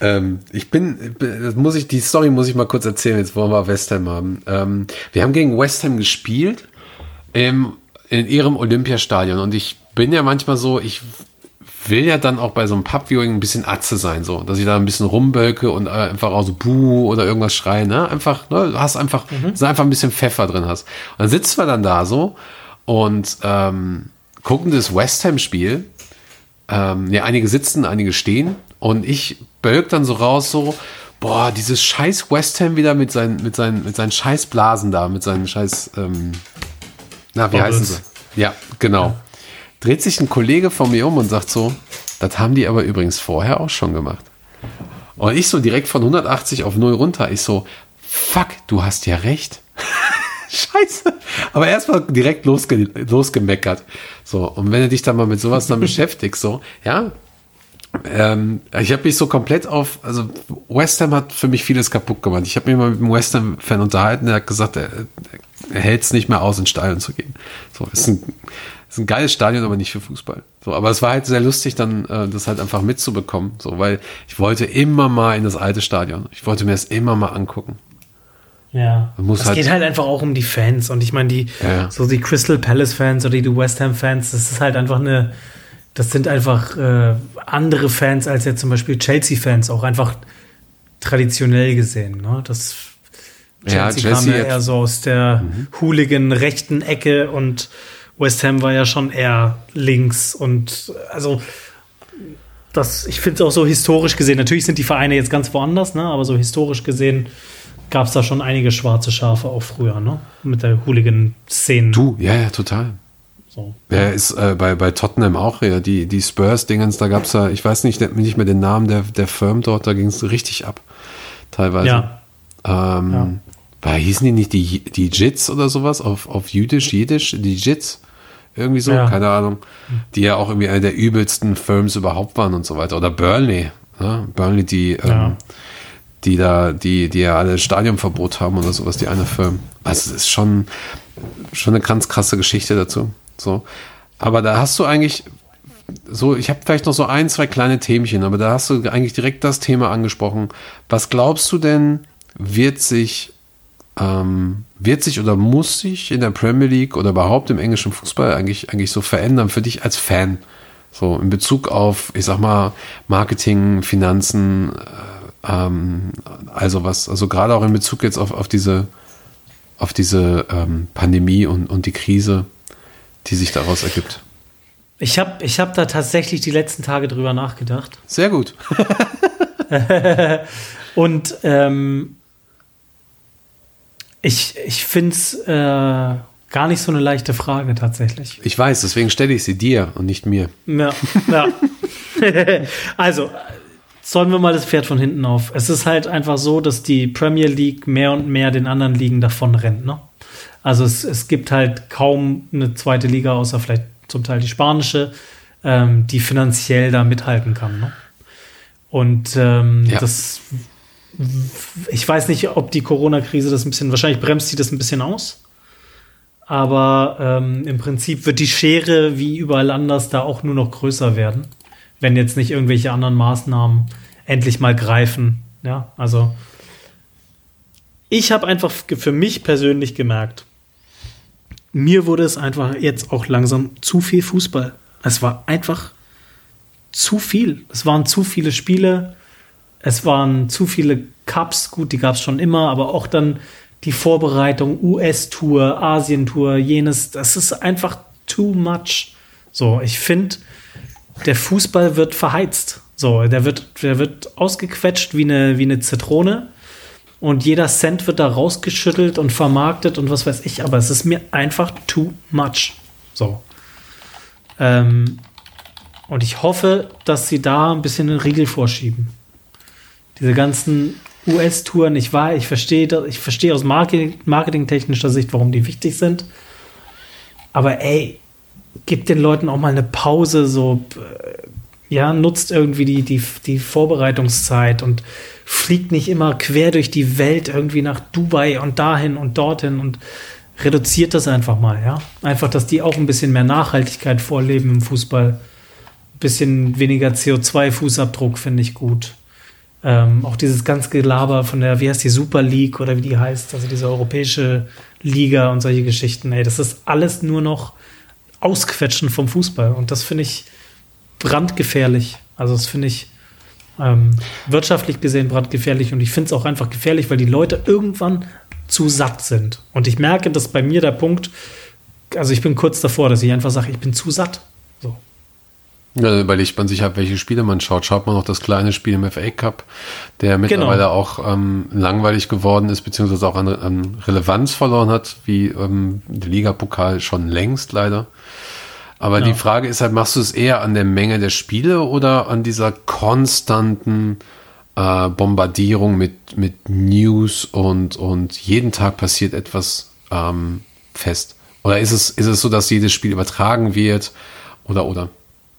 Ähm, ich bin, muss ich, die Story muss ich mal kurz erzählen, jetzt wollen wir West Ham haben. Ähm, wir haben gegen West Ham gespielt im, in ihrem Olympiastadion und ich bin ja manchmal so, ich will ja dann auch bei so einem Pub-Viewing ein bisschen Atze sein, so, dass ich da ein bisschen rumbölke und einfach auch so Buh oder irgendwas schreie, ne? Einfach, ne? Du hast einfach, mhm. dass einfach ein bisschen Pfeffer drin hast. Und dann sitzen wir dann da so und ähm, gucken das West Ham-Spiel. Ähm, ja, einige sitzen, einige stehen und ich bölk dann so raus, so, boah, dieses scheiß West Ham wieder mit seinen, mit seinen, mit seinen scheiß Blasen da, mit seinen scheiß, ähm, na, wie Bubbles. heißen sie? Ja, genau. Dreht sich ein Kollege von mir um und sagt so, das haben die aber übrigens vorher auch schon gemacht. Und ich so direkt von 180 auf 0 runter. Ich so, fuck, du hast ja recht. Scheiße. Aber erstmal direkt losge losgemeckert. So, und wenn du dich dann mal mit sowas dann beschäftigst, so, ja, ähm, ich habe mich so komplett auf, also West Ham hat für mich vieles kaputt gemacht. Ich habe mich mal mit einem West Ham-Fan unterhalten, der hat gesagt, er, er hält es nicht mehr aus, in Stadion zu gehen. So, ist ein, ist ein geiles Stadion, aber nicht für Fußball. So, aber es war halt sehr lustig, dann äh, das halt einfach mitzubekommen. So, weil ich wollte immer mal in das alte Stadion. Ich wollte mir das immer mal angucken. Ja. Es halt geht halt einfach auch um die Fans. Und ich meine, die, ja. so die Crystal Palace Fans oder die West Ham Fans, das ist halt einfach eine, das sind einfach äh, andere Fans als jetzt zum Beispiel Chelsea Fans, auch einfach traditionell gesehen. Ne? Das Chelsea, ja, Chelsea kam ja eher so aus der mhm. hooligan rechten Ecke und West Ham war ja schon eher links und also das, ich finde es auch so historisch gesehen, natürlich sind die Vereine jetzt ganz woanders, ne? aber so historisch gesehen gab es da schon einige schwarze Schafe auch früher, ne? Mit der Hooligan-Szene. Du, ja, ja, total. So. Ja, ist äh, bei, bei Tottenham auch ja, die, die Spurs-Dingens, da gab es ja, ich weiß nicht, nicht mehr den Namen der, der Firm dort, da ging es richtig ab. Teilweise. Ja. Ähm, ja. Weil hießen die nicht die, die Jits oder sowas auf, auf Jüdisch, Jiddisch, die Jits? Irgendwie so, ja. keine Ahnung. Die ja auch irgendwie eine der übelsten Firms überhaupt waren und so weiter. Oder Burnley. Ne? Burnley, die, ähm, die da, die, die ja alle Stadionverbot haben oder sowas, die eine Firm. Also es ist schon, schon eine ganz krasse Geschichte dazu. So. Aber da hast du eigentlich so, ich habe vielleicht noch so ein, zwei kleine Themchen, aber da hast du eigentlich direkt das Thema angesprochen. Was glaubst du denn, wird sich ähm, wird sich oder muss sich in der Premier League oder überhaupt im englischen Fußball eigentlich, eigentlich so verändern für dich als Fan? So in Bezug auf, ich sag mal, Marketing, Finanzen, äh, ähm, also was, also gerade auch in Bezug jetzt auf, auf diese, auf diese ähm, Pandemie und, und die Krise, die sich daraus ergibt. Ich habe ich hab da tatsächlich die letzten Tage drüber nachgedacht. Sehr gut. und ähm, ich, ich finde es äh, gar nicht so eine leichte Frage tatsächlich. Ich weiß, deswegen stelle ich sie dir und nicht mir. Ja, ja. also, sollen wir mal das Pferd von hinten auf. Es ist halt einfach so, dass die Premier League mehr und mehr den anderen Ligen davon rennt. Ne? Also es, es gibt halt kaum eine zweite Liga, außer vielleicht zum Teil die spanische, ähm, die finanziell da mithalten kann. Ne? Und ähm, ja. das ich weiß nicht, ob die Corona-Krise das ein bisschen, wahrscheinlich bremst sie das ein bisschen aus. Aber ähm, im Prinzip wird die Schere wie überall anders da auch nur noch größer werden, wenn jetzt nicht irgendwelche anderen Maßnahmen endlich mal greifen. Ja, also ich habe einfach für mich persönlich gemerkt, mir wurde es einfach jetzt auch langsam zu viel Fußball. Es war einfach zu viel. Es waren zu viele Spiele es waren zu viele Cups, gut, die gab es schon immer, aber auch dann die Vorbereitung, US-Tour, Asien-Tour, jenes, das ist einfach too much. So, ich finde, der Fußball wird verheizt. So, der wird, der wird ausgequetscht wie eine, wie eine Zitrone. Und jeder Cent wird da rausgeschüttelt und vermarktet und was weiß ich, aber es ist mir einfach too much. So. Ähm, und ich hoffe, dass sie da ein bisschen den Riegel vorschieben diese ganzen US-Touren, ich war, ich verstehe, ich verstehe aus Marketing, marketingtechnischer Sicht, warum die wichtig sind. Aber ey, gib den Leuten auch mal eine Pause, so, äh, ja, nutzt irgendwie die, die, die Vorbereitungszeit und fliegt nicht immer quer durch die Welt irgendwie nach Dubai und dahin und dorthin und reduziert das einfach mal, ja. Einfach, dass die auch ein bisschen mehr Nachhaltigkeit vorleben im Fußball. Ein bisschen weniger CO2-Fußabdruck finde ich gut. Ähm, auch dieses ganze Gelaber von der, wie heißt die Super League oder wie die heißt, also diese europäische Liga und solche Geschichten, ey, das ist alles nur noch Ausquetschen vom Fußball. Und das finde ich brandgefährlich. Also das finde ich ähm, wirtschaftlich gesehen brandgefährlich und ich finde es auch einfach gefährlich, weil die Leute irgendwann zu satt sind. Und ich merke, dass bei mir der Punkt, also ich bin kurz davor, dass ich einfach sage, ich bin zu satt. Ja, überlegt man sich halt, welche Spiele man schaut. Schaut man noch das kleine Spiel im FA Cup, der genau. mittlerweile genau. auch ähm, langweilig geworden ist, beziehungsweise auch an, an Relevanz verloren hat, wie ähm, der Ligapokal schon längst leider. Aber ja. die Frage ist halt, machst du es eher an der Menge der Spiele oder an dieser konstanten äh, Bombardierung mit, mit News und, und jeden Tag passiert etwas ähm, fest? Oder ist es, ist es so, dass jedes Spiel übertragen wird? Oder, oder?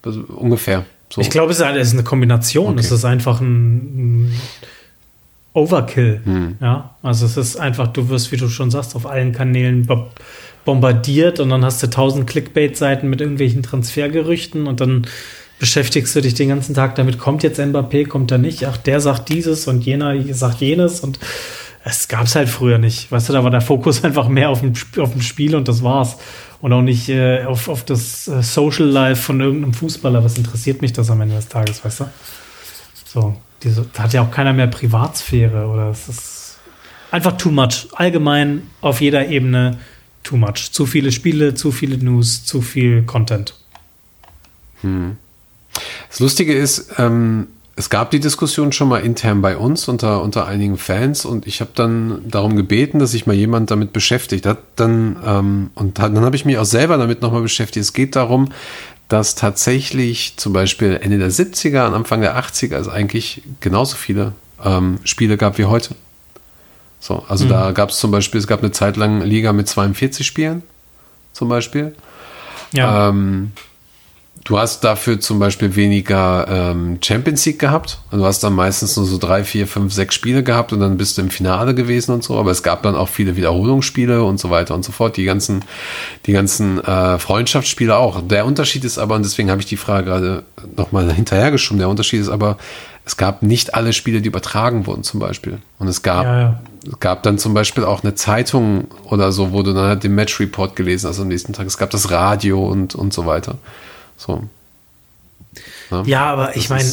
Also ungefähr. So. Ich glaube, es ist eine Kombination. Okay. Es ist einfach ein, ein Overkill. Hm. Ja, also es ist einfach, du wirst, wie du schon sagst, auf allen Kanälen bombardiert und dann hast du tausend Clickbait-Seiten mit irgendwelchen Transfergerüchten und dann beschäftigst du dich den ganzen Tag damit, kommt jetzt Mbappé, kommt er nicht, ach, der sagt dieses und jener sagt jenes und es gab es halt früher nicht. Weißt du, da war der Fokus einfach mehr auf dem, auf dem Spiel und das war's und auch nicht äh, auf, auf das äh, Social Life von irgendeinem Fußballer. Was interessiert mich das am Ende des Tages, weißt du? So, diese, da hat ja auch keiner mehr Privatsphäre oder es ist einfach too much. Allgemein auf jeder Ebene too much. Zu viele Spiele, zu viele News, zu viel Content. Hm. Das Lustige ist, ähm, es gab die Diskussion schon mal intern bei uns unter, unter einigen Fans und ich habe dann darum gebeten, dass sich mal jemand damit beschäftigt hat. Dann, ähm, und dann habe ich mich auch selber damit nochmal beschäftigt. Es geht darum, dass tatsächlich zum Beispiel Ende der 70er und Anfang der 80er es eigentlich genauso viele ähm, Spiele gab wie heute. So, also mhm. da gab es zum Beispiel, es gab eine Zeit lang Liga mit 42 Spielen, zum Beispiel. Ja. Ähm, Du hast dafür zum Beispiel weniger ähm, Champions League gehabt. Du hast dann meistens nur so drei, vier, fünf, sechs Spiele gehabt und dann bist du im Finale gewesen und so. Aber es gab dann auch viele Wiederholungsspiele und so weiter und so fort. Die ganzen, die ganzen äh, Freundschaftsspiele auch. Der Unterschied ist aber, und deswegen habe ich die Frage gerade nochmal hinterhergeschoben, der Unterschied ist aber, es gab nicht alle Spiele, die übertragen wurden zum Beispiel. Und es gab, ja, ja. es gab dann zum Beispiel auch eine Zeitung oder so, wo du dann halt den Match Report gelesen hast am nächsten Tag. Es gab das Radio und, und so weiter. So. Ja, ja aber ich meine,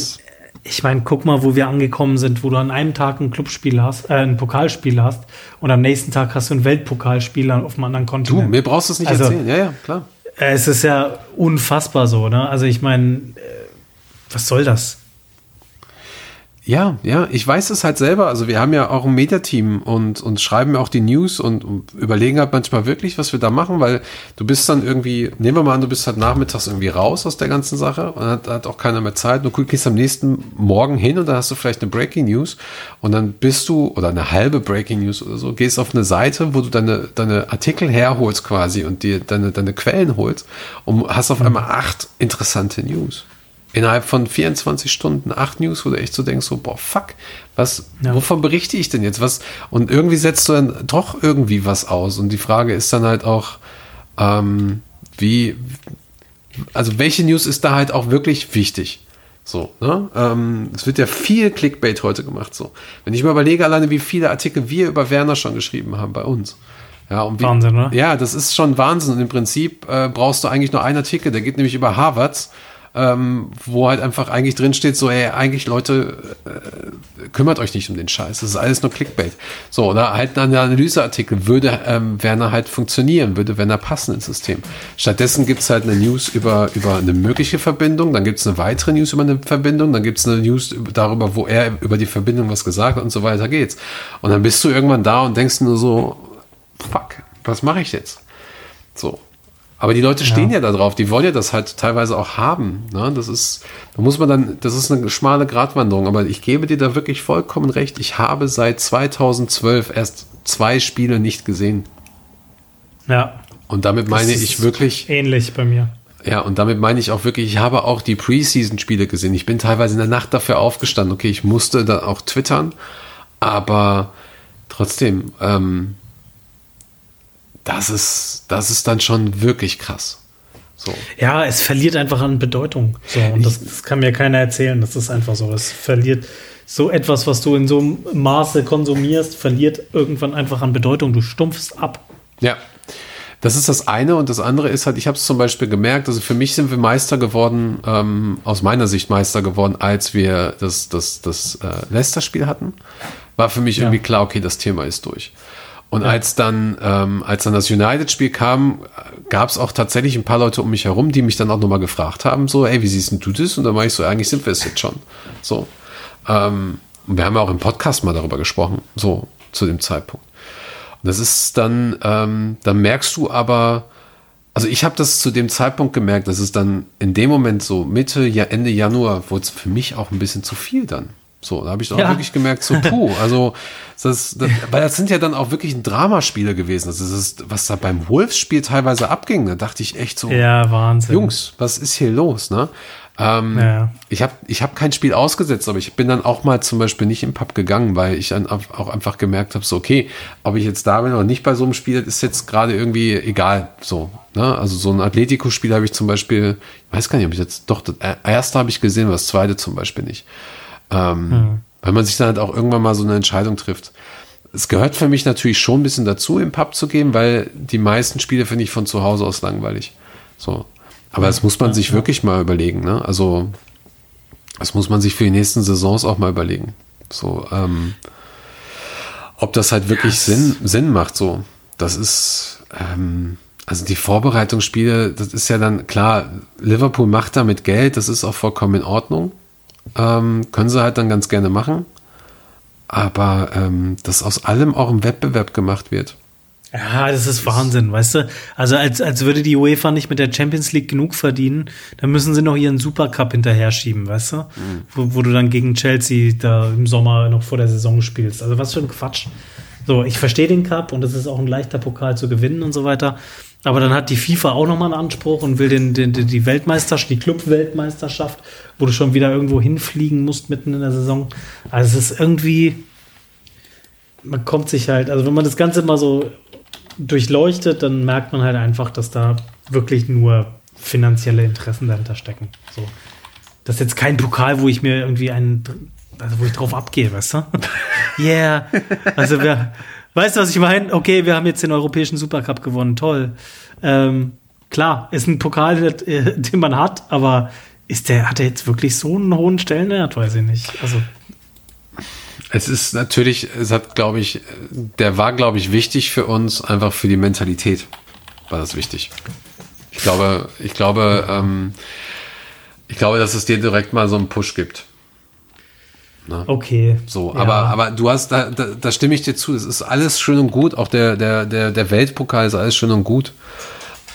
ich meine, guck mal, wo wir angekommen sind, wo du an einem Tag ein Clubspiel hast, äh, ein Pokalspiel hast und am nächsten Tag hast du ein Weltpokalspiel auf einem anderen Kontinent. Du, mir brauchst du es nicht also, erzählen. Ja, ja, klar. Es ist ja unfassbar so, ne? Also ich meine, äh, was soll das? Ja, ja, ich weiß es halt selber. Also wir haben ja auch ein Mediateam und, und schreiben ja auch die News und, und, überlegen halt manchmal wirklich, was wir da machen, weil du bist dann irgendwie, nehmen wir mal an, du bist halt nachmittags irgendwie raus aus der ganzen Sache und hat, hat auch keiner mehr Zeit. Du gehst am nächsten Morgen hin und dann hast du vielleicht eine Breaking News und dann bist du, oder eine halbe Breaking News oder so, gehst auf eine Seite, wo du deine, deine Artikel herholst quasi und dir deine, deine Quellen holst und hast auf einmal acht interessante News innerhalb von 24 Stunden acht News, wo du echt so denkst, so, boah, fuck, was, ja. wovon berichte ich denn jetzt? Was? Und irgendwie setzt du dann doch irgendwie was aus. Und die Frage ist dann halt auch, ähm, wie, also welche News ist da halt auch wirklich wichtig? So, ne? Ähm, es wird ja viel Clickbait heute gemacht. So, wenn ich mir überlege, alleine wie viele Artikel wir über Werner schon geschrieben haben bei uns. Ja, und wie, Wahnsinn, ne? Ja, das ist schon Wahnsinn. Und im Prinzip äh, brauchst du eigentlich nur einen Artikel, der geht nämlich über Harvards ähm, wo halt einfach eigentlich drin steht, so, ey, eigentlich Leute, äh, kümmert euch nicht um den Scheiß. Das ist alles nur Clickbait. So, oder halt ein Analyseartikel würde ähm, Werner halt funktionieren, würde Werner passen ins System. Stattdessen gibt's halt eine News über, über eine mögliche Verbindung, dann gibt's eine weitere News über eine Verbindung, dann gibt's eine News darüber, wo er über die Verbindung was gesagt hat und so weiter geht's. Und dann bist du irgendwann da und denkst nur so, fuck, was mache ich jetzt? So. Aber die Leute stehen ja. ja da drauf, die wollen ja das halt teilweise auch haben. Ne? Das ist, da muss man dann, das ist eine schmale Gratwanderung, aber ich gebe dir da wirklich vollkommen recht. Ich habe seit 2012 erst zwei Spiele nicht gesehen. Ja. Und damit meine ich wirklich. Ähnlich bei mir. Ja, und damit meine ich auch wirklich, ich habe auch die Preseason-Spiele gesehen. Ich bin teilweise in der Nacht dafür aufgestanden. Okay, ich musste da auch twittern, aber trotzdem, ähm, das ist, das ist dann schon wirklich krass. So. Ja, es verliert einfach an Bedeutung. So, und das, das, kann mir keiner erzählen. Das ist einfach so. Es verliert so etwas, was du in so einem Maße konsumierst, verliert irgendwann einfach an Bedeutung. Du stumpfst ab. Ja. Das ist das eine und das andere ist halt, ich habe es zum Beispiel gemerkt, also für mich sind wir Meister geworden, ähm, aus meiner Sicht Meister geworden, als wir das, das, das äh, Leicester-Spiel hatten. War für mich ja. irgendwie klar, okay, das Thema ist durch. Und ja. als dann, ähm, als dann das United-Spiel kam, gab es auch tatsächlich ein paar Leute um mich herum, die mich dann auch nochmal gefragt haben, so, ey, wie siehst du das? Und dann war ich so, eigentlich sind wir es jetzt schon. So. Ähm, und wir haben ja auch im Podcast mal darüber gesprochen, so zu dem Zeitpunkt. Und das ist dann, ähm, dann merkst du aber, also ich habe das zu dem Zeitpunkt gemerkt, dass es dann in dem Moment so Mitte, ja, Ende Januar wurde es für mich auch ein bisschen zu viel dann. So, da habe ich dann ja. auch wirklich gemerkt, so puh, also das, das, weil das sind ja dann auch wirklich ein Dramaspiele gewesen. Das ist, was da beim Wolves-Spiel teilweise abging, da dachte ich echt so, ja, Wahnsinn. Jungs, was ist hier los, ne? Ähm, ja. Ich habe ich hab kein Spiel ausgesetzt, aber ich bin dann auch mal zum Beispiel nicht im Pub gegangen, weil ich dann auch einfach gemerkt habe, so okay, ob ich jetzt da bin oder nicht bei so einem Spiel, ist jetzt gerade irgendwie egal. So, ne? Also so ein Atletico-Spiel habe ich zum Beispiel, ich weiß gar nicht, ob ich jetzt doch das erste habe ich gesehen, aber das zweite zum Beispiel nicht. Ähm, mhm. Weil man sich dann halt auch irgendwann mal so eine Entscheidung trifft. Es gehört für mich natürlich schon ein bisschen dazu, im Pub zu gehen, weil die meisten Spiele finde ich von zu Hause aus langweilig. So. Aber das muss man sich wirklich mal überlegen, ne? Also, das muss man sich für die nächsten Saisons auch mal überlegen. So, ähm, ob das halt wirklich Sinn, Sinn macht, so. Das ist, ähm, also die Vorbereitungsspiele, das ist ja dann klar, Liverpool macht damit Geld, das ist auch vollkommen in Ordnung. Ähm, können sie halt dann ganz gerne machen. Aber ähm, dass aus allem auch ein Wettbewerb gemacht wird. Ja, das ist Wahnsinn, weißt du? Also als, als würde die UEFA nicht mit der Champions League genug verdienen, dann müssen sie noch ihren Supercup hinterher schieben, weißt du? Mhm. Wo, wo du dann gegen Chelsea da im Sommer noch vor der Saison spielst. Also was für ein Quatsch. So, ich verstehe den Cup und es ist auch ein leichter Pokal zu gewinnen und so weiter. Aber dann hat die FIFA auch nochmal einen Anspruch und will den, den, die Weltmeisterschaft, die Club-Weltmeisterschaft, wo du schon wieder irgendwo hinfliegen musst mitten in der Saison. Also es ist irgendwie, man kommt sich halt, also wenn man das Ganze mal so durchleuchtet, dann merkt man halt einfach, dass da wirklich nur finanzielle Interessen dahinter stecken. So. Das ist jetzt kein Pokal, wo ich mir irgendwie einen, also wo ich drauf abgehe, weißt du? yeah. Also wir, Weißt du, was ich meine? Okay, wir haben jetzt den europäischen Supercup gewonnen, toll. Ähm, klar, ist ein Pokal, den man hat, aber ist der, hat er jetzt wirklich so einen hohen Stellenwert? Weiß ich nicht. Also. Es ist natürlich, es hat, glaube ich, der war, glaube ich, wichtig für uns, einfach für die Mentalität war das wichtig. Ich glaube, ich glaube, ähm, ich glaube, dass es dir direkt mal so einen Push gibt. Ne? Okay. So, ja. aber, aber du hast, da, da, da stimme ich dir zu, es ist alles schön und gut, auch der, der, der, der Weltpokal ist alles schön und gut.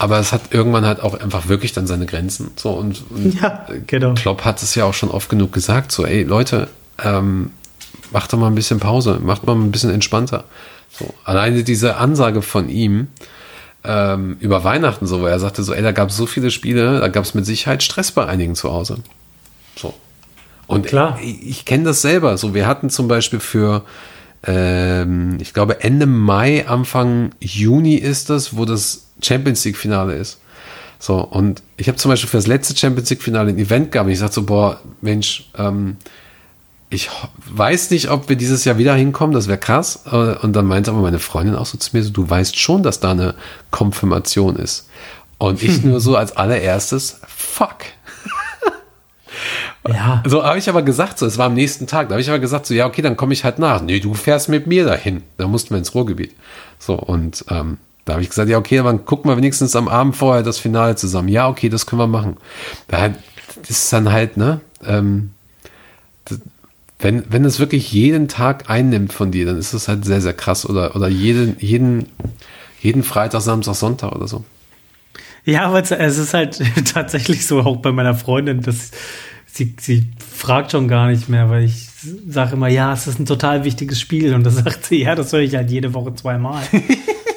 Aber es hat irgendwann halt auch einfach wirklich dann seine Grenzen. So, und, und ja, genau. Klopp hat es ja auch schon oft genug gesagt, so, ey, Leute, ähm, macht doch mal ein bisschen Pause, macht mal ein bisschen entspannter. So, alleine diese Ansage von ihm, ähm, über Weihnachten so, wo er sagte so, ey, da gab es so viele Spiele, da gab es mit Sicherheit Stress bei einigen zu Hause. So. Und Klar. ich, ich kenne das selber. So, wir hatten zum Beispiel für, ähm, ich glaube, Ende Mai, Anfang Juni ist das, wo das Champions League-Finale ist. So, und ich habe zum Beispiel für das letzte Champions League-Finale ein Event gehabt. Und ich sagte so, boah, Mensch, ähm, ich weiß nicht, ob wir dieses Jahr wieder hinkommen, das wäre krass. Äh, und dann meinte aber meine Freundin auch so zu mir, so, du weißt schon, dass da eine Konfirmation ist. Und ich nur so als allererstes, fuck. Ja. So habe ich aber gesagt, so, es war am nächsten Tag, da habe ich aber gesagt, so, ja, okay, dann komme ich halt nach. Nee, du fährst mit mir dahin. Da mussten wir ins Ruhrgebiet. So, und ähm, da habe ich gesagt, ja, okay, dann gucken wir wenigstens am Abend vorher das Finale zusammen. Ja, okay, das können wir machen. Da ist dann halt, ne, ähm, das, wenn, wenn es wirklich jeden Tag einnimmt von dir, dann ist das halt sehr, sehr krass. Oder, oder jeden, jeden, jeden Freitag, Samstag, Sonntag oder so. Ja, aber es, es ist halt tatsächlich so, auch bei meiner Freundin, dass sie, sie fragt schon gar nicht mehr, weil ich sage immer, ja, es ist ein total wichtiges Spiel. Und da sagt sie, ja, das höre ich halt jede Woche zweimal.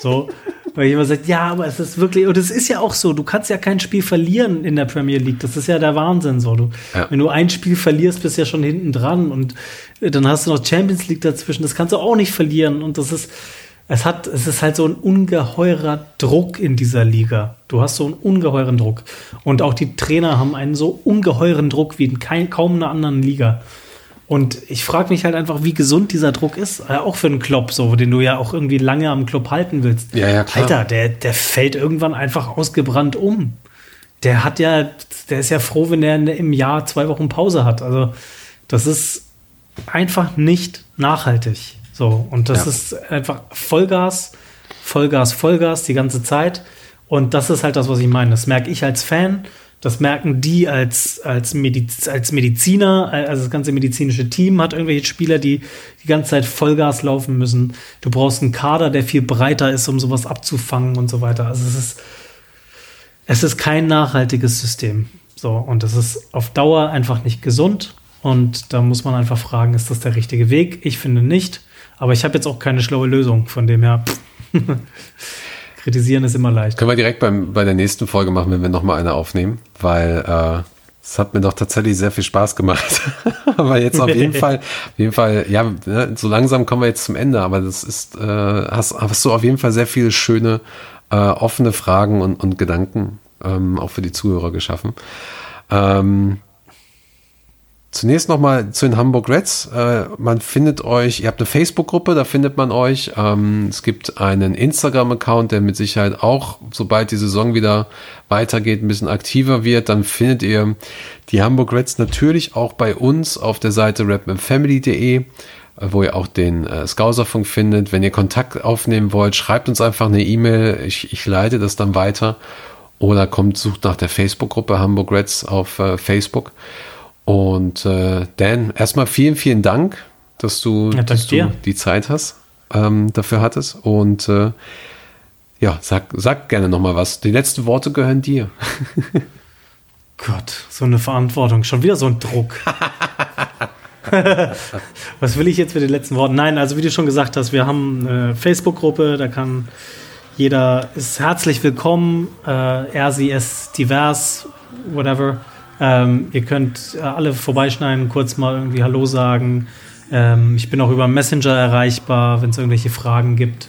so. Weil immer sage, ja, aber es ist wirklich, und es ist ja auch so, du kannst ja kein Spiel verlieren in der Premier League. Das ist ja der Wahnsinn so. Du, ja. Wenn du ein Spiel verlierst, bist du ja schon hinten dran und dann hast du noch Champions League dazwischen. Das kannst du auch nicht verlieren. Und das ist, es hat, es ist halt so ein ungeheurer Druck in dieser Liga. Du hast so einen ungeheuren Druck. Und auch die Trainer haben einen so ungeheuren Druck wie in kein, kaum einer anderen Liga. Und ich frage mich halt einfach, wie gesund dieser Druck ist. Äh, auch für einen Klopp, so, den du ja auch irgendwie lange am Klopp halten willst. Ja, ja, klar. Alter, der, der fällt irgendwann einfach ausgebrannt um. Der hat ja, der ist ja froh, wenn er im Jahr zwei Wochen Pause hat. Also, das ist einfach nicht nachhaltig. So, und das ja. ist einfach Vollgas, Vollgas, Vollgas die ganze Zeit. Und das ist halt das, was ich meine. Das merke ich als Fan, das merken die als, als, Mediz als Mediziner, also das ganze medizinische Team hat irgendwelche Spieler, die die ganze Zeit Vollgas laufen müssen. Du brauchst einen Kader, der viel breiter ist, um sowas abzufangen und so weiter. Also es ist, es ist kein nachhaltiges System. So, und das ist auf Dauer einfach nicht gesund. Und da muss man einfach fragen, ist das der richtige Weg? Ich finde nicht. Aber ich habe jetzt auch keine schlaue Lösung, von dem her. Kritisieren ist immer leicht. Können wir direkt beim, bei der nächsten Folge machen, wenn wir nochmal eine aufnehmen, weil äh, es hat mir doch tatsächlich sehr viel Spaß gemacht. aber jetzt auf jeden Fall, auf jeden Fall, ja, ne, so langsam kommen wir jetzt zum Ende, aber das ist, äh, hast, hast du auf jeden Fall sehr viele schöne, äh, offene Fragen und, und Gedanken ähm, auch für die Zuhörer geschaffen. Ähm, Zunächst nochmal zu den Hamburg Reds. Äh, man findet euch, ihr habt eine Facebook-Gruppe, da findet man euch. Ähm, es gibt einen Instagram-Account, der mit Sicherheit auch, sobald die Saison wieder weitergeht, ein bisschen aktiver wird. Dann findet ihr die Hamburg Reds natürlich auch bei uns auf der Seite rapmanfamily.de. äh, wo ihr auch den äh, Skauserfunk findet. Wenn ihr Kontakt aufnehmen wollt, schreibt uns einfach eine E-Mail. Ich, ich leite das dann weiter. Oder kommt, sucht nach der Facebook-Gruppe Hamburg Reds auf äh, Facebook. Und äh, Dan, erstmal vielen, vielen Dank, dass du, Ja, dass du die Zeit hast, ähm, dafür hattest. Und äh, ja, sag, sag gerne nochmal was. Die letzten Worte gehören dir. Gott, so eine Verantwortung. Schon wieder so ein Druck. Was will ich jetzt mit den letzten Worten? Nein, also wie du schon gesagt hast, wir haben eine Facebook-Gruppe, da kann jeder ist herzlich willkommen. Äh, er, sie, es, divers, whatever. Ähm, ihr könnt äh, alle vorbeischneiden, kurz mal irgendwie Hallo sagen. Ähm, ich bin auch über Messenger erreichbar, wenn es irgendwelche Fragen gibt.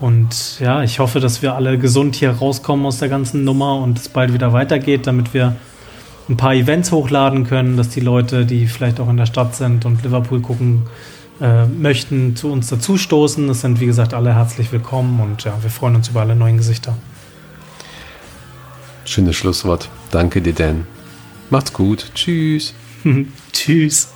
Und ja, ich hoffe, dass wir alle gesund hier rauskommen aus der ganzen Nummer und es bald wieder weitergeht, damit wir ein paar Events hochladen können, dass die Leute, die vielleicht auch in der Stadt sind und Liverpool gucken äh, möchten, zu uns dazustoßen. Es sind, wie gesagt, alle herzlich willkommen und ja, wir freuen uns über alle neuen Gesichter. Schönes Schlusswort. Danke dir, Dan. Macht's gut. Tschüss. Tschüss.